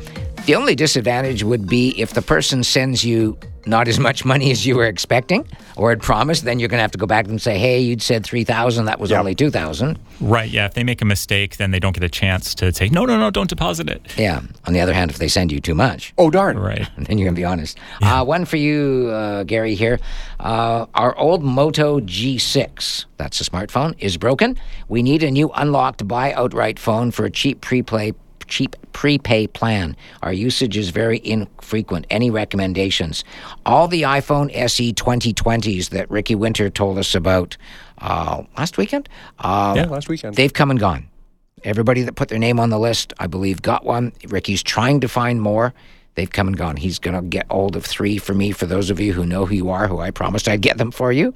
The only disadvantage would be if the person sends you not as much money as you were expecting or had promised, then you're going to have to go back and say, hey, you'd said 3000 that was Yep. only 2000 Right. Yeah. If they make a mistake, then they don't get a chance to say, no, no, no, don't deposit it. Yeah. On the other hand, if they send you too much, Oh, darn. Right. [LAUGHS] then you're going to be honest. Uh, one for you, uh, Gary, here. Uh, our old Moto G6, that's a smartphone, is broken. We need a new unlocked buy outright phone for a cheap preplay. Cheap prepay plan. Our usage is very infrequent. Any recommendations? All the iPhone SE 2020s that Ricky Winter told us about uh, last weekend. Uh, Yeah, last weekend. They've come and gone. Everybody that put their name on the list, I believe, got one. Ricky's trying to find more. They've come and gone. He's going to get hold of three for me, for those of you who know who you are, who I promised I'd get them for you.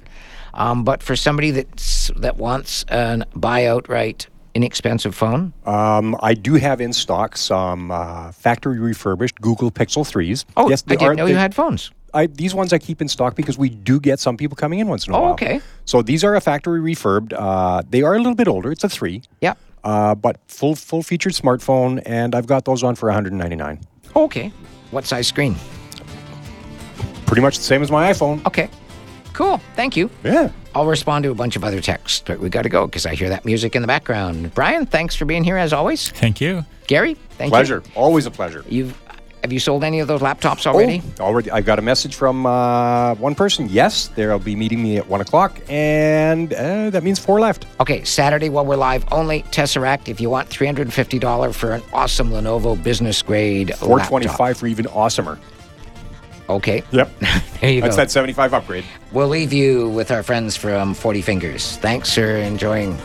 Um, but for somebody that's, that wants a buy outright inexpensive phone, Um, I do have in stock some uh, factory refurbished Google Pixel 3s. oh, yes, I they are- didn't know they- you had phones. I, these ones I keep in stock because we do get some people coming in once in a Oh, while. okay. So these are a factory refurbed. Uh, they are a little bit older. It's a three, Yeah. uh, but full full featured smartphone, and I've got those on for 199. Okay. What size screen? Pretty much the same as my iPhone. Okay. Cool. Thank you. Yeah. I'll respond to a bunch of other texts, but we got to go because I hear that music in the background. Brian, thanks for being here as always. Thank you. Gary, thank pleasure. you. Pleasure. Always a pleasure. You've have you sold any of those laptops already? Oh, already. I got a message from uh, one person. Yes, they'll be meeting me at one o'clock, and uh, that means four left. Okay, Saturday while we're live only. Tesseract, if you want three hundred and fifty dollars for an awesome Lenovo business grade four twenty five for even awesomer. Okay. Yep. [LAUGHS] there you go. That's go. that seventy-five upgrade. We'll leave you with our friends from Forty Fingers. Thanks for enjoying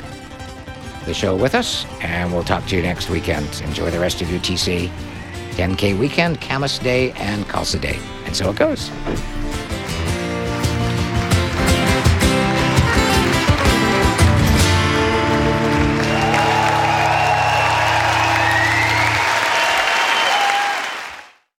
the show with us, and we'll talk to you next weekend. Enjoy the rest of your TC 10K weekend, Camas Day, and Khalsa Day. And so it goes.